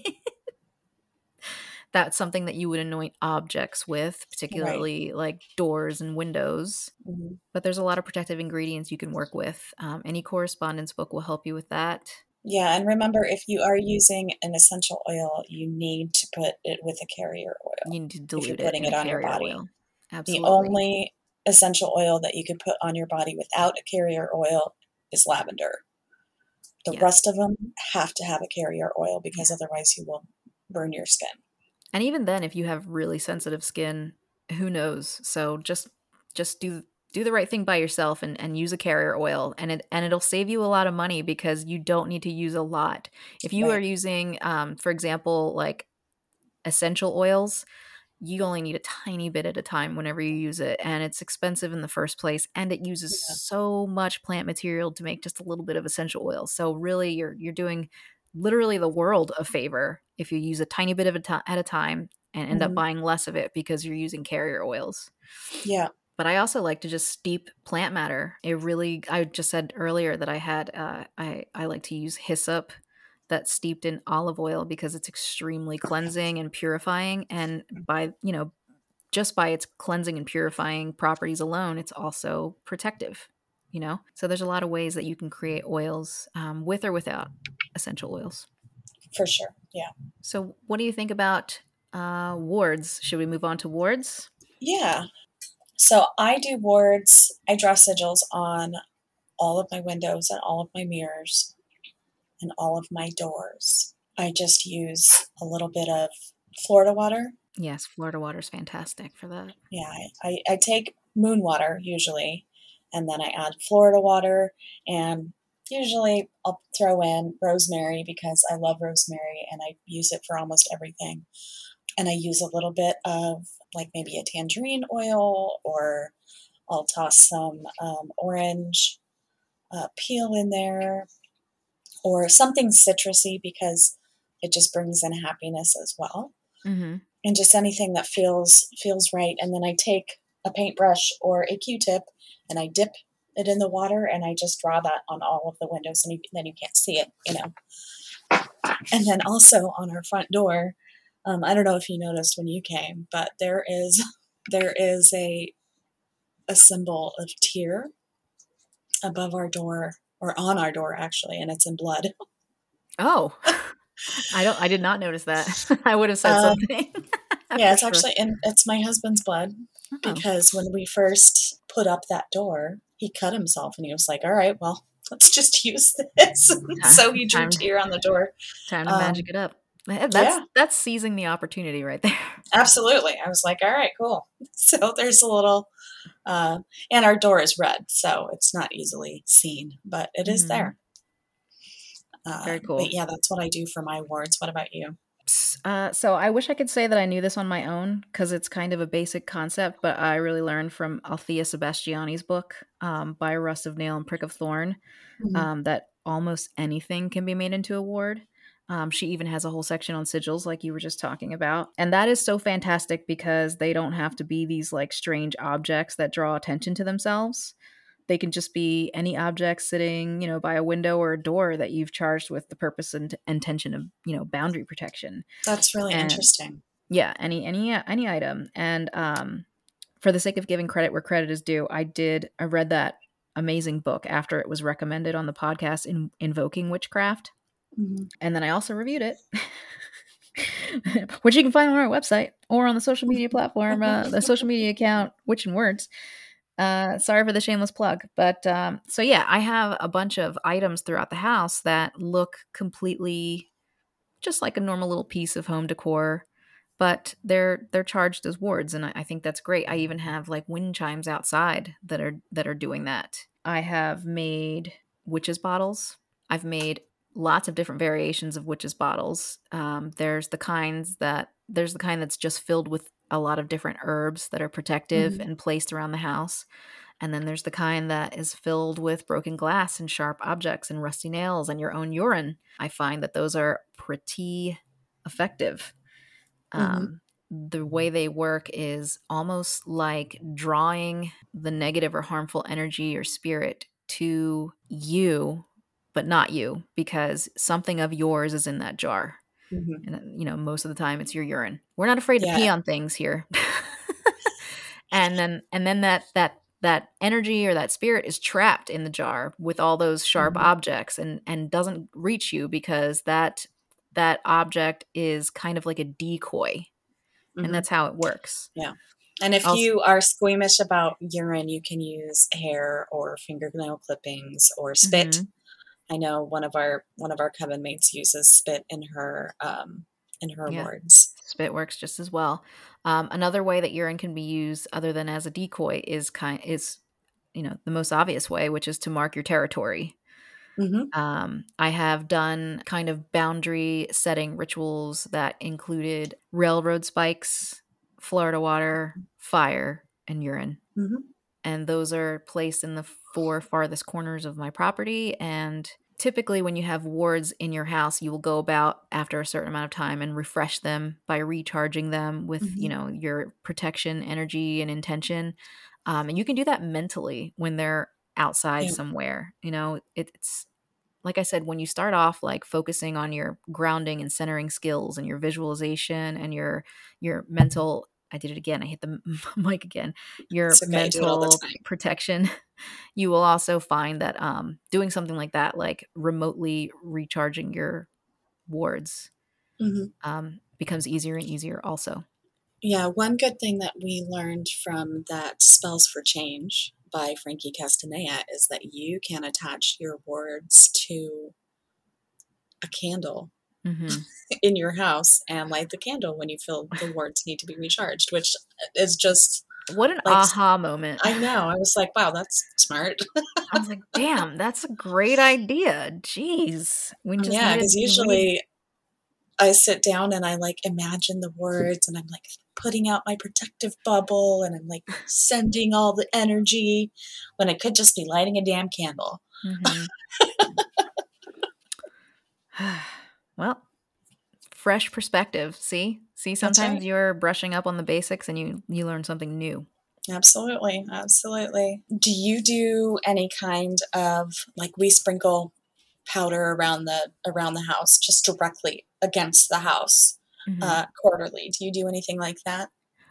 That's something that you would anoint objects with, particularly like doors and windows. Mhm. But there's a lot of protective ingredients you can work with. Um, any correspondence book will help you with that. Yeah, and remember, if you are using an essential oil, you need to put it with a carrier oil. You need to dilute if you're dilute it putting it on your body. oil. The only essential oil that you can put on your body without a carrier oil is lavender. The Yeah. rest of them have to have a carrier oil because otherwise you will burn your skin. And even then if you have really sensitive skin who knows? So just just do do the right thing by yourself and, and use a carrier oil and it and it'll save you a lot of money because you don't need to use a lot. If you are using um, for example like essential oils you only need a tiny bit at a time whenever you use it and it's expensive in the first place and it uses Yeah. so much plant material to make just a little bit of essential oil. So really you're you're doing literally the world a favor if you use a tiny bit of a ti at a time and end up Mhm. buying less of it because you're using carrier oils Yeah. but I also like to just steep plant matter. It really, I just said earlier that I had, uh, I, I like to use hyssop that's steeped in olive oil because it's extremely cleansing and purifying. And by, you know, just by its cleansing and purifying properties alone, it's also protective, you know? So there's a lot of ways that you can create oils um, with or without essential oils. For sure. Yeah. So what do you think about uh, wards? Should we move on to wards? Yeah. So I do wards, I draw sigils on all of my windows and all of my mirrors and all of my doors. I just use a little bit of Florida water. Yes, Florida water is fantastic for that. Yeah, I, I, I take moon water usually, and then I add Florida water, and usually I'll throw in rosemary because I love rosemary and I use it for almost everything. And I use a little bit of like maybe a tangerine oil, or I'll toss some um, orange uh, peel in there, or something citrusy because it just brings in happiness as well Mm-hmm. and just anything that feels feels right and then i take a paintbrush or a q-tip and i dip it in the water and i just draw that on all of the windows and you, then you can't see it you know and then also on our front door um, i don't know if you noticed when you came but there is there is a a symbol of Tyr above our door or on our door actually and it's in blood Oh, I don't. I did not notice that. I would have said Um, something. yeah it's sure. actually in it's my husband's blood Oh. because when we first put up that door, he cut himself and he was like, "All right, well, let's just use this." so he drew Tyr on the door. time to um, magic it up. That's yeah. that's seizing the opportunity right there. Absolutely, I was like, "All right, cool." So there's a little, uh, and our door is red, so it's not easily seen, but it is Mhm. there. Uh, Very cool. But yeah, that's what I do for my wards. What about you? Uh, so I wish I could say that I knew this on my own because it's kind of a basic concept, but I really learned from Althea Sebastiani's book, um, by Rust of Nail and Prick of Thorn, Mhm. um, that almost anything can be made into a ward. Um, she even has a whole section on sigils, like you were just talking about. And that is so fantastic because they don't have to be these like strange objects that draw attention to themselves. They can just be any object sitting, you know, by a window or a door that you've charged with the purpose and intention of, you know, boundary protection That's really And- interesting. yeah any any any item and um for the sake of giving credit where credit is due i did i read that amazing book after it was recommended on the podcast in invoking witchcraft Mhm. and then i also reviewed it which you can find on our website or on the social media platform uh, the social media account witch and words uh, sorry for the shameless plug but um, so yeah i have a bunch of items throughout the house that look completely just like a normal little piece of home decor but they're they're charged as wards and I, I think that's great. I even have like wind chimes outside that are that are doing that. I have made witches bottles. I've made lots of different variations of witches bottles. Um, there's the kinds that there's the kind that's just filled with a lot of different herbs that are protective Mhm. and placed around the house and then there's the kind that is filled with broken glass and sharp objects and rusty nails and your own urine i find that those are pretty effective. Mhm. Um, the way they work is almost like drawing the negative or harmful energy or spirit to you, but not you, because something of yours is in that jar. Mhm. And, uh, you know, most of the time it's your urine. We're not afraid to pee on things here. and then, and then that, that, that energy or that spirit is trapped in the jar with all those sharp Mhm. objects and, and doesn't reach you because that, that object is kind of like a decoy Mhm. and that's how it works. Yeah. And if Also- you are squeamish about urine, you can use hair or fingernail clippings or spit. Mhm. I know one of our one of our coven mates uses spit in her um, in her Yeah. wards. Spit works just as well. Um, another way that urine can be used, other than as a decoy, is kind is you know the most obvious way, which is to mark your territory. hmm Um, I have done kind of boundary setting rituals that included railroad spikes, Florida water, fire, and urine. hmm and those are placed in the four farthest corners of my property and typically when you have wards in your house you will go about after a certain amount of time and refresh them by recharging them with you Mhm. know your protection energy and intention um, and you can do that mentally when they're outside Yeah. somewhere you know it, it's like i said when you start off like focusing on your grounding and centering skills and your visualization and your your mental i did it again i hit the mic again. Your okay, I do it all the mental protection you will also find that um, doing something like that like remotely recharging your wards hmm um, becomes easier and easier also. Yeah, one good thing that we learned from that Spells for Change by Frankie Castaneda is that you can attach your wards to a candle hmm in your house and light the candle when you feel the wards need to be recharged, which is just, what an Like, aha moment I know. I was like, wow, that's smart. I was like, damn, that's a great idea. Jeez. We just yeah, because usually I sit down and I like imagine the words and I'm like putting out my protective bubble and I'm like sending all the energy when it could just be lighting a damn candle. Mhm. well, fresh perspective. See? See, sometimes right. you're brushing up on the basics and you you learn something new. Absolutely, absolutely. Do you do any kind of like we sprinkle powder around the around the house just directly against the house Mhm. uh, quarterly? Do you do anything like that?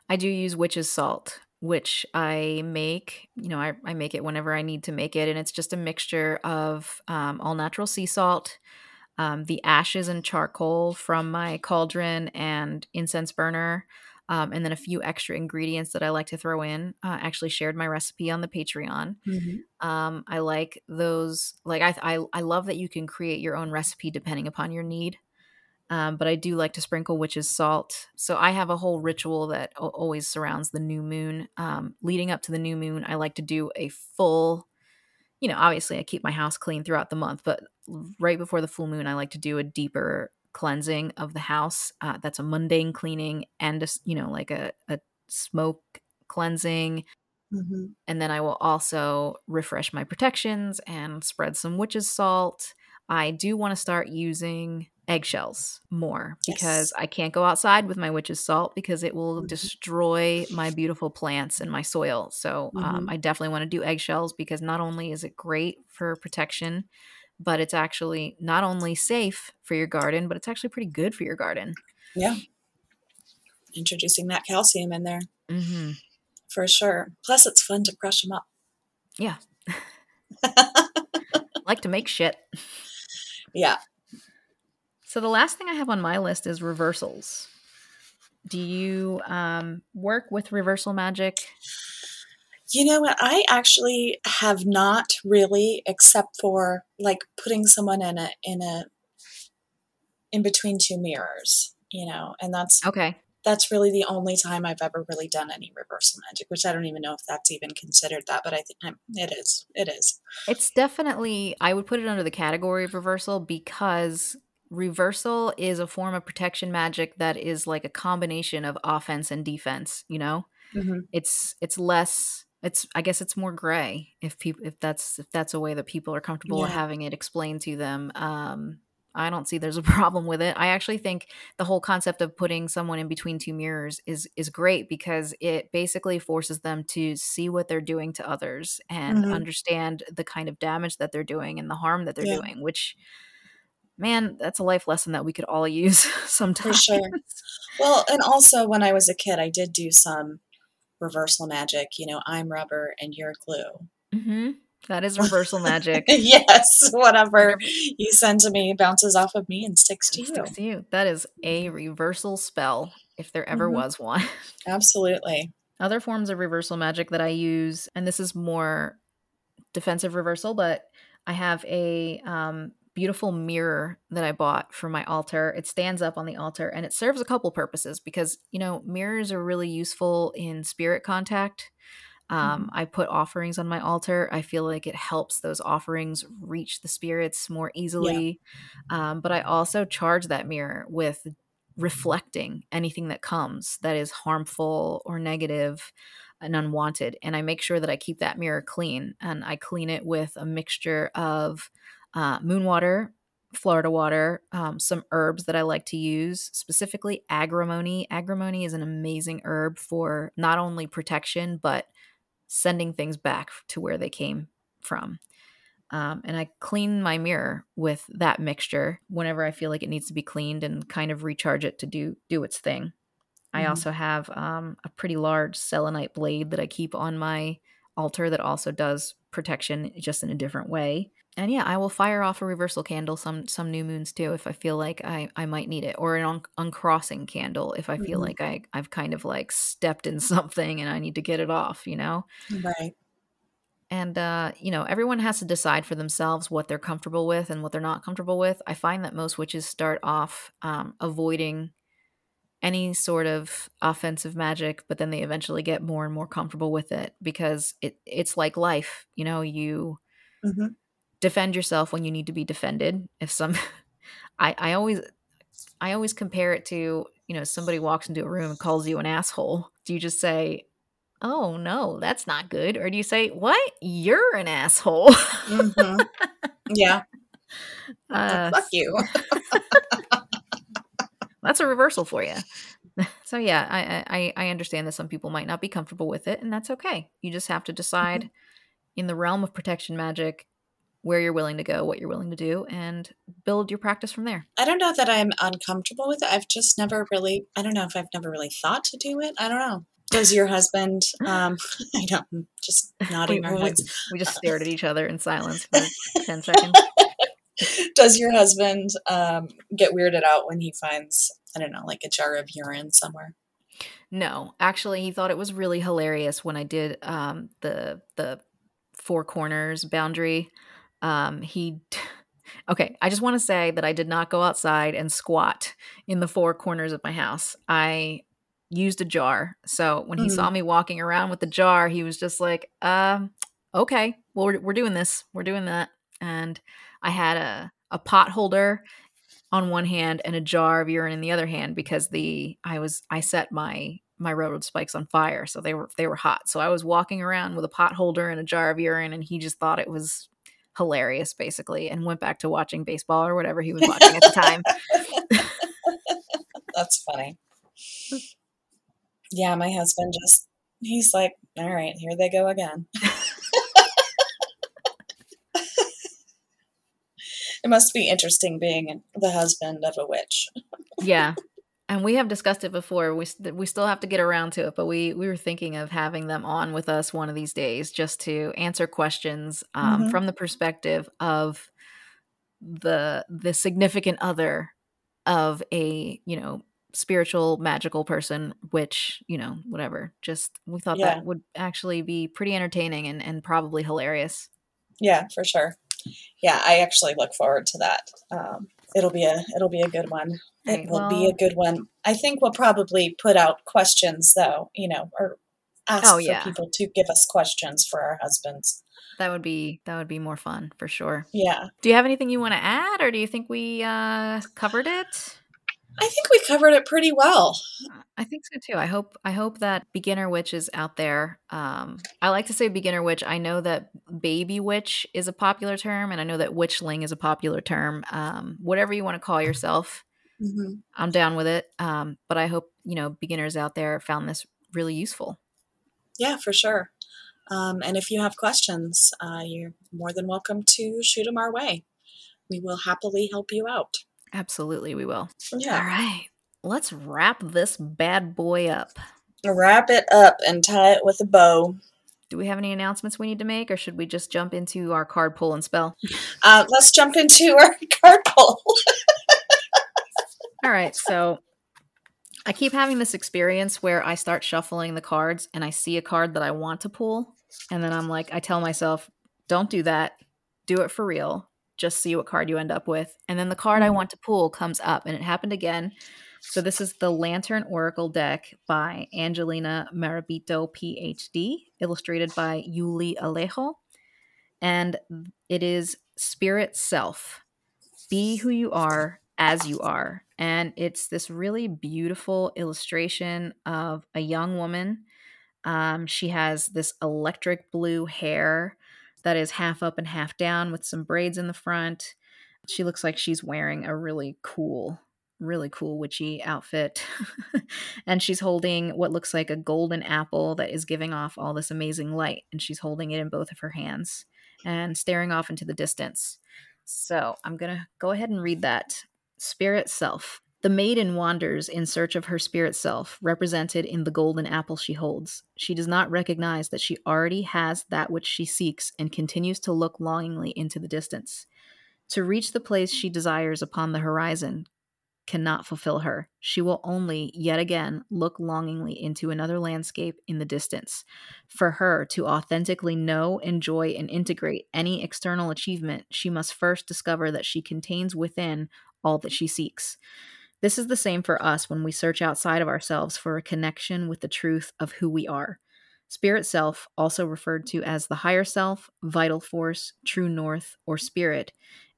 I do use witch's salt, which I make. You know, I, I make it whenever I need to make it, and it's just a mixture of um, all natural sea salt, um, the ashes and charcoal from my cauldron and incense burner, um, and then a few extra ingredients that I like to throw in. Uh, I actually shared my recipe on the Patreon. Um, I like those. Like I, I, I love that you can create your own recipe depending upon your need. Um, but I do like to sprinkle witch's salt. So I have a whole ritual that al- always surrounds the new moon. Um, leading up to the new moon, I like to do a full. You know, obviously, I keep my house clean throughout the month, but right before the full moon, I like to do a deeper cleansing of the house. Uh, that's a mundane cleaning and a, you know, like a, a smoke cleansing hmm and then I will also refresh my protections and spread some witch's salt. I do want to start using eggshells more because Yes. I can't go outside with my witch's salt because it will Mhm. destroy my beautiful plants and my soil. So um, Mhm. I definitely want to do eggshells because not only is it great for protection, but it's actually not only safe for your garden, but it's actually pretty good for your garden. Yeah. Introducing that calcium in there hmm for sure. Plus, it's fun to crush them up. Yeah. like to make shit. Yeah. So the last thing I have on my list is reversals. Do you um, work with reversal magic? You know what? I actually have not really, except for like putting someone in a in a in between two mirrors. You know, and that's Okay. that's really the only time I've ever really done any reversal magic, which I don't even know if that's even considered that, but I think I'm, it is. It is. It's definitely, I would put it under the category of reversal because reversal is a form of protection magic that is like a combination of offense and defense, you know? hmm It's it's less it's I guess it's more gray if people if that's if that's a way that people are comfortable Yeah. having it explained to them. Um I don't see there's a problem with it. I actually think the whole concept of putting someone in between two mirrors is is great because it basically forces them to see what they're doing to others and Mhm. understand the kind of damage that they're doing and the harm that they're Yeah. doing, which man, that's a life lesson that we could all use For sometimes. sure. Well, and also when I was a kid, I did do some reversal magic. You know, I'm rubber and you're glue. hmm That is reversal magic. yes, whatever you send to me bounces off of me and sticks to sticks to you. That is a reversal spell, if there ever Mhm. was one. Absolutely. Other forms of reversal magic that I use, and this is more defensive reversal, but I have a um, beautiful mirror that I bought for my altar. It stands up on the altar and it serves a couple purposes because, you know, mirrors are really useful in spirit contact. Um, I put offerings on my altar. I feel like it helps those offerings reach the spirits more easily. Um, but I also charge that mirror with reflecting anything that comes that is harmful or negative and unwanted. And I make sure that I keep that mirror clean. And I clean it with a mixture of uh, moon water, Florida water, um, some herbs that I like to use, specifically agrimony. Agrimony is an amazing herb for not only protection, but sending things back to where they came from. Um, and I clean my mirror with that mixture whenever I feel like it needs to be cleaned and kind of recharge it to do do its thing. I Mhm. also have um, a pretty large selenite blade that I keep on my altar that also does protection just in a different way. And yeah, I will fire off a reversal candle some some new moons too if I feel like I, I might need it, or an un- uncrossing candle if I feel Mhm. like I I've kind of like stepped in something and I need to get it off, you know. Right. And uh, you know, everyone has to decide for themselves what they're comfortable with and what they're not comfortable with. I find that most witches start off um, avoiding any sort of offensive magic, but then they eventually get more and more comfortable with it because it it's like life. You know, you hmm defend yourself when you need to be defended. If some, I I always I always compare it to you know somebody walks into a room and calls you an asshole. Do you just say, "Oh no, that's not good," or do you say, "What? You're an asshole"? hmm Yeah. uh, Fuck you. that's a reversal for you. so yeah, I, I I understand that some people might not be comfortable with it, and that's okay. You just have to decide in the realm of protection magic where you're willing to go, what you're willing to do, and build your practice from there. I don't know that I'm uncomfortable with it. I've just never really, I don't know if I've never really thought to do it. I don't know. Does your husband, um, I don't, I'm just nodding We- our we- We just stared at each other in silence for ten seconds. Does your husband um, get weirded out when he finds, I don't know, like a jar of urine somewhere? No, actually, he thought it was really hilarious when I did um, the the four corners boundary. Um, he, okay, I just want to say that I did not go outside and squat in the four corners of my house. I used a jar. So when he Mhm. saw me walking around with the jar, he was just like, um, okay, well, we're, we're doing this. We're doing that. And I had a, a pot holder on one hand and a jar of urine in the other hand because the I was I set my my railroad spikes on fire so they were they were hot so I was walking around with a pot holder and a jar of urine and he just thought it was hilarious basically and went back to watching baseball or whatever he was watching at the time That's funny. Yeah, my husband just, he's like, all right, here they go again. it must be interesting being the husband of a witch. yeah and we have discussed it before we we still have to get around to it but we we were thinking of having them on with us one of these days just to answer questions um, Mhm. from the perspective of the the significant other of a you know spiritual magical person which you know whatever just we thought Yeah. that would actually be pretty entertaining and, and probably hilarious Yeah, for sure. Yeah, I actually look forward to that. Um, it'll be a it'll be a good one. It will be a good one. I think we'll probably put out questions though, you know, or ask Oh, for people to give us questions for our husbands. that would be that would be more fun for sure Yeah. do you have anything you want to add or do you think we uh covered it I think we covered it pretty well. I think so too. I hope I hope that beginner witch is out there. Um, I like to say beginner witch. I know that baby witch is a popular term, and I know that witchling is a popular term. Um, whatever you want to call yourself, Mm-hmm. I'm down with it. Um, but I hope you know beginners out there found this really useful. Yeah, for sure. Um, and if you have questions, uh, you're more than welcome to shoot them our way. We will happily help you out. Absolutely, we will. Yeah. All right, let's wrap this bad boy up. Wrap it up and tie it with a bow. Do we have any announcements we need to make, or should we just jump into our card pull and spell? Uh, let's jump into our card pull. All right, so I keep having this experience where I start shuffling the cards and I see a card that I want to pull, and then I'm like, I tell myself, don't do that. Do it for real. Just see what card you end up with. And then the card I Mhm. want to pull comes up, and it happened again. So this is the Lantern Oracle deck by Angelina Mirabito, PhD, illustrated by Yuli Alejo. And it is Spirit Self. Be who you are as you are. And it's this really beautiful illustration of a young woman. Um, she has this electric blue hair that is half up and half down with some braids in the front. She looks like she's wearing a really cool, really cool witchy outfit. and she's holding what looks like a golden apple that is giving off all this amazing light. And she's holding it in both of her hands and staring off into the distance. So I'm going to go ahead and read that. Spirit Self. The maiden wanders in search of her spirit self, represented in the golden apple she holds. She does not recognize that she already has that which she seeks and continues to look longingly into the distance. To reach the place she desires upon the horizon cannot fulfill her. She will only, yet again, look longingly into another landscape in the distance. For her to authentically know, enjoy, and integrate any external achievement, she must first discover that she contains within all that she seeks. This is the same for us when we search outside of ourselves for a connection with the truth of who we are. Spirit self, also referred to as the higher self, vital force, true north, or spirit,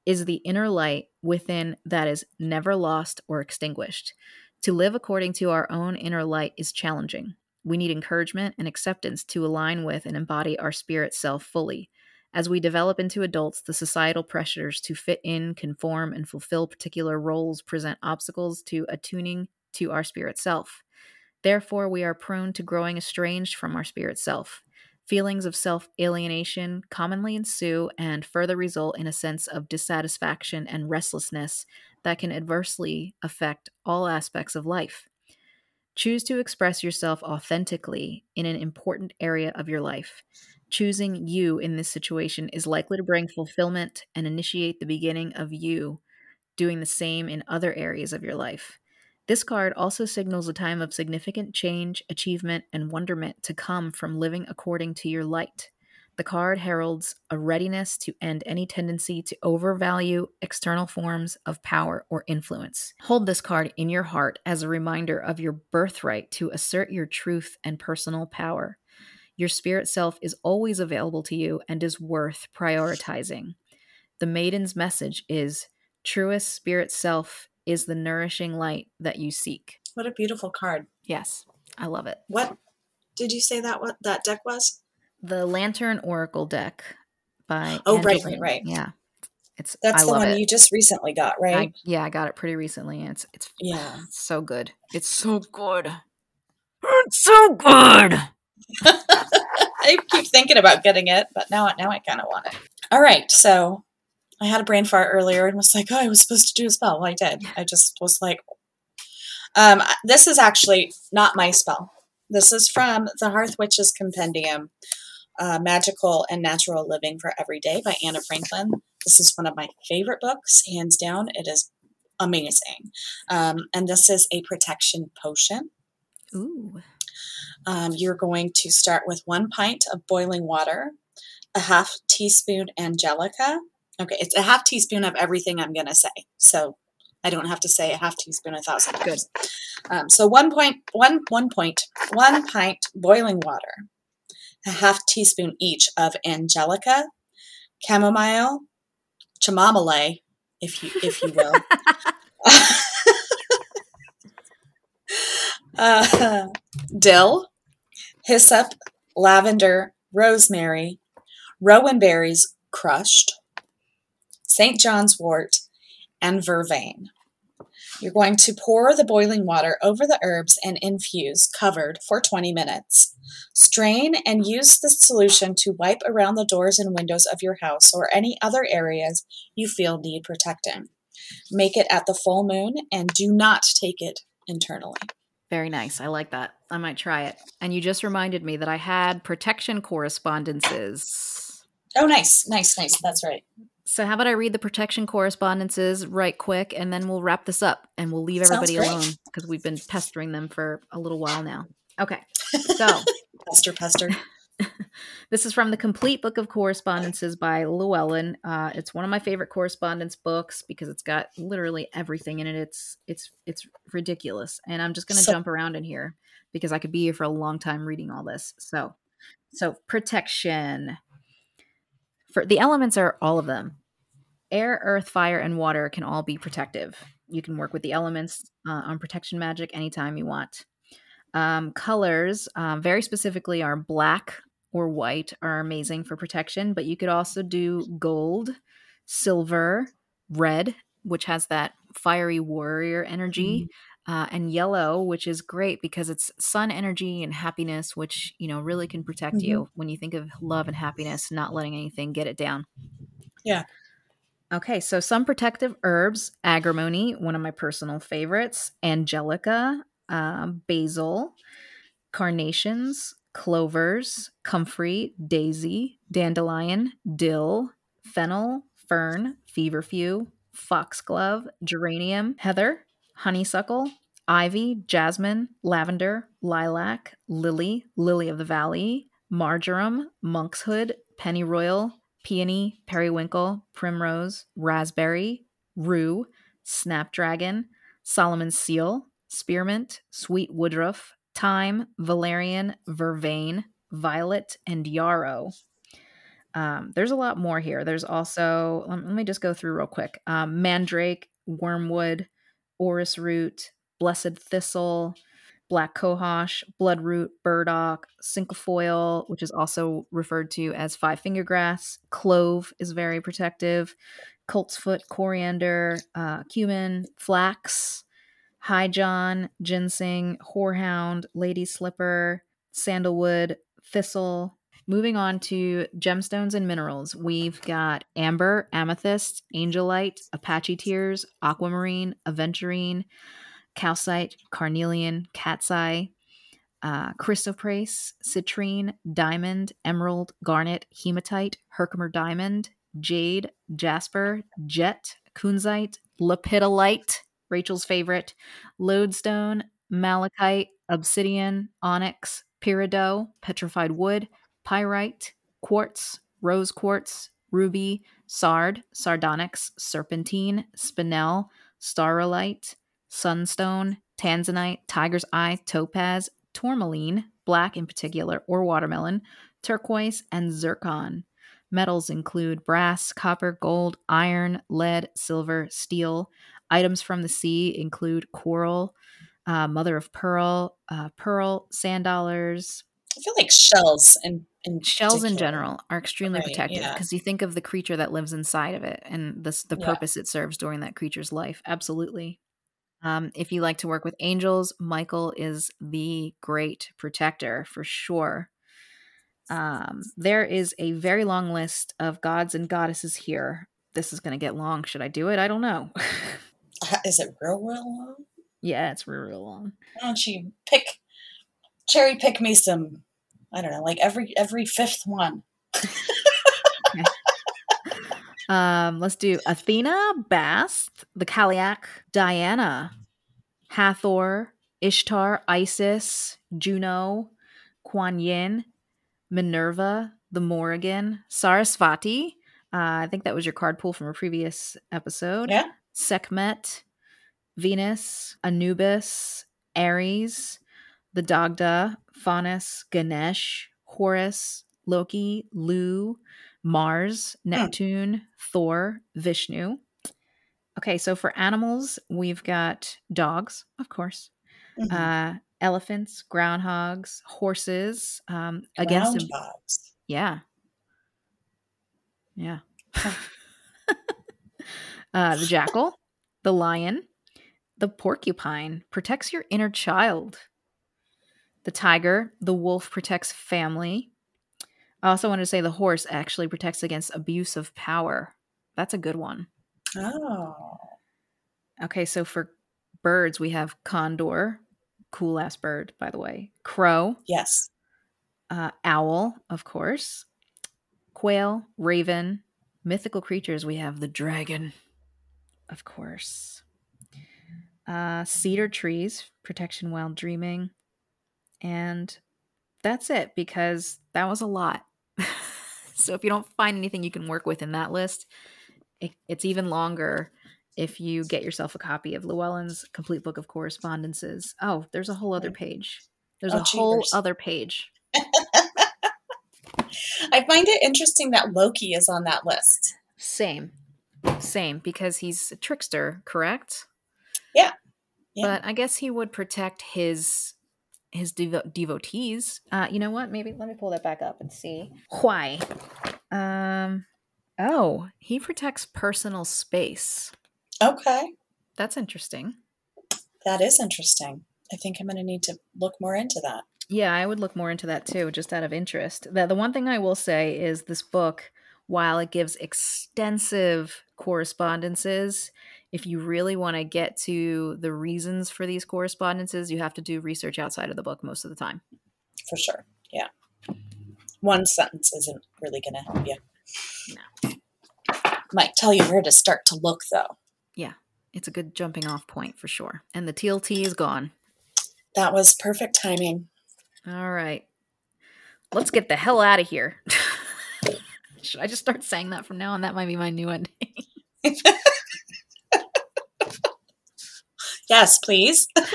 is the inner light within that is never lost or extinguished. To live according to our own inner light is challenging. We need encouragement and acceptance to align with and embody our spirit self fully. As we develop into adults, the societal pressures to fit in, conform, and fulfill particular roles present obstacles to attuning to our spirit self. Therefore, we are prone to growing estranged from our spirit self. Feelings of self alienation commonly ensue and further result in a sense of dissatisfaction and restlessness that can adversely affect all aspects of life. Choose to express yourself authentically in an important area of your life. Choosing you in this situation is likely to bring fulfillment and initiate the beginning of you doing the same in other areas of your life. This card also signals a time of significant change, achievement, and wonderment to come from living according to your light. The card heralds a readiness to end any tendency to overvalue external forms of power or influence. Hold this card in your heart as a reminder of your birthright to assert your truth and personal power. Your spirit self is always available to you and is worth prioritizing. The maiden's message is truest spirit self is the nourishing light that you seek. What a beautiful card. Yes, I love it. What did you say that what that deck was? The Lantern Oracle deck by Oh, right, right, right. Yeah. It's That's I the love one it. you just recently got, right? I, yeah, I got it pretty recently and it's it's yeah. it's so good. It's so good. It's so good. I keep thinking about getting it, but now now I kind of want it. All right, so I had a brain fart earlier and was like, "Oh, I was supposed to do a spell." Well, I did. I just was like, um, "This is actually not my spell. This is from the Hearth Witches Compendium, uh, Magical and Natural Living for Every Day by Anna Franklin. This is one of my favorite books, hands down. It is amazing, um, and this is a protection potion." Ooh. Um, you're going to start with one pint of boiling water, a half teaspoon angelica. Okay, it's a half teaspoon of everything I'm going to say. So I don't have to say a half teaspoon a thousand times. Um, so one point, one, one point, one pint boiling water, a half teaspoon each of angelica, chamomile, chamomile, if you if you will. Uh, dill, hyssop, lavender, rosemary, rowan berries crushed, St. John's wort, and vervain. You're going to pour the boiling water over the herbs and infuse, covered, for 20 minutes. Strain and use the solution to wipe around the doors and windows of your house or any other areas you feel need protecting. Make it at the full moon and do not take it internally. Very nice. I like that. I might try it. And you just reminded me that I had protection correspondences. Oh, nice, nice, nice. That's right. So, how about I read the protection correspondences right quick and then we'll wrap this up and we'll leave everybody alone because we've been pestering them for a little while now. Okay. So, Pester, pester. this is from the Complete Book of Correspondences by Llewellyn. Uh, it's one of my favorite correspondence books because it's got literally everything in it. It's it's it's ridiculous, and I'm just going to So- jump around in here because I could be here for a long time reading all this. So, so protection. For the elements are all of them. Air, earth, fire, and water can all be protective. You can work with the elements uh, on protection magic anytime you want. Um, colors, um, very specifically, are black or white are amazing for protection, but you could also do gold, silver, red, which has that fiery warrior energy, uh, and yellow, which is great because it's sun energy and happiness, which you know really can protect you when you think of love and happiness, not letting anything get it down. Yeah. Okay, so some protective herbs: agrimony, one of my personal favorites, angelica, um, basil, carnations, clovers, comfrey, daisy, dandelion, dill, fennel, fern, feverfew, foxglove, geranium, heather, honeysuckle, ivy, jasmine, lavender, lilac, lily, lily of the valley, marjoram, monkshood, pennyroyal, peony, periwinkle, primrose, raspberry, rue, snapdragon, Solomon's seal, spearmint, sweet woodruff, thyme, valerian, vervain, violet, and yarrow. Um, there's a lot more here. There's also, let, me just go through real quick um, mandrake, wormwood, orris root, blessed thistle, black cohosh, bloodroot, burdock, cinquefoil, which is also referred to as five finger grass, clove is very protective, coltsfoot, coriander, uh, cumin, flax, high john, ginseng, horehound, lady slipper, sandalwood, thistle. Moving on to gemstones and minerals, we've got amber, amethyst, angelite, apache tears, aquamarine, aventurine, calcite, carnelian, cat's eye, uh, chrysoprase, citrine, diamond, emerald, garnet, hematite, herkimer diamond, jade, jasper, jet, kunzite, lepidolite, Rachel's favorite, lodestone, malachite, obsidian, onyx, peridot, petrified wood, pyrite, quartz, rose quartz, ruby, sard, sardonyx, serpentine, spinel, staurolite, sunstone, tanzanite, tiger's eye, topaz, tourmaline, black in particular, or watermelon, turquoise, and zircon. Metals include brass, copper, gold, iron, lead, silver, steel. Items from the sea include coral, uh, mother of pearl, uh, pearl, sand dollars. I feel like shells and, Shells in general are extremely Right, protective yeah. because you think of the creature that lives inside of it and this, the Yeah. purpose it serves during that creature's life. Absolutely. Um, if you like to work with angels, Michael is the great protector for sure. Um, there is a very long list of gods and goddesses here. This is going to get long. Should I do it? I don't know. Is it real, real long? yeah, it's real, real long. Why don't you pick, cherry pick me some? I don't know, like every every fifth one. Um, let's do Athena, Bast, the Cailleach, Diana, Hathor, Ishtar, Isis, Juno, Kuan Yin, Minerva, the Morrigan, Sarasvati. Uh, I think that was your card pool from a previous episode. Yeah. Sekhmet, Venus, Anubis, Ares, the Dagda, Faunus, Ganesh, Horus, Loki, Lugh, Mars, Neptune, Thor, Vishnu. Okay, so for animals, we've got dogs, of course, Mhm. uh, elephants, groundhogs, horses. Um, against yeah, yeah. uh, the jackal, the lion, the porcupine protects your inner child. The tiger, the wolf protects family. I also wanted to say the horse actually protects against abuse of power. That's a good one. Oh. Okay, so for birds, we have condor, cool ass bird, by the way, crow, Yes. uh, owl, of course, quail, raven, mythical creatures. We have the dragon, of course, uh, cedar trees, protection while dreaming, and that's it because that was a lot. so if you don't find anything you can work with in that list, it, it's even longer if you get yourself a copy of Llewellyn's complete book of correspondences. Oh, there's a whole other page. There's Oh, a whole other page. I find it interesting that Loki is on that list. Same. Same, because he's a trickster, correct? Yeah. Yeah. But I guess he would protect his his devo- devotees. Uh, you know what? Maybe let me pull that back up and see why. Um, oh, he protects personal space. Okay. That's interesting. That is interesting. I think I'm going to need to look more into that. Yeah, I would look more into that too, just out of interest. The, the one thing I will say is this book, while it gives extensive correspondences, if you really want to get to the reasons for these correspondences, you have to do research outside of the book most of the time. For sure. Yeah. One sentence isn't really going to help you. No. Might tell you where to start to look, though. Yeah. It's a good jumping off point for sure. And the TLT is gone. That was perfect timing. All right. Let's get the hell out of here. Should I just start saying that from now on? That might be my new ending. Yes, please. All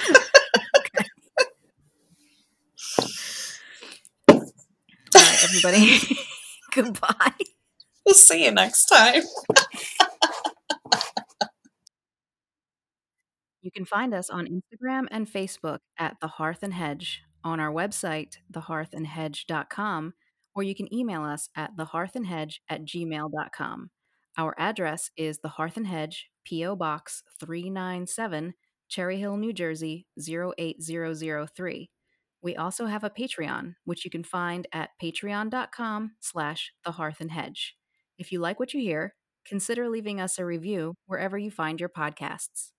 right, everybody. Goodbye. We'll see you next time. You can find us on Instagram and Facebook at The Hearth and Hedge, on our website, thehearthandhedge.com, or you can email us at thehearthandhedge at gmail.com. Our address is the Hearth and Hedge, P.O. Box 397, Cherry Hill, New Jersey 08003. We also have a Patreon, which you can find at patreon.com slash the hearth and hedge. If you like what you hear, consider leaving us a review wherever you find your podcasts.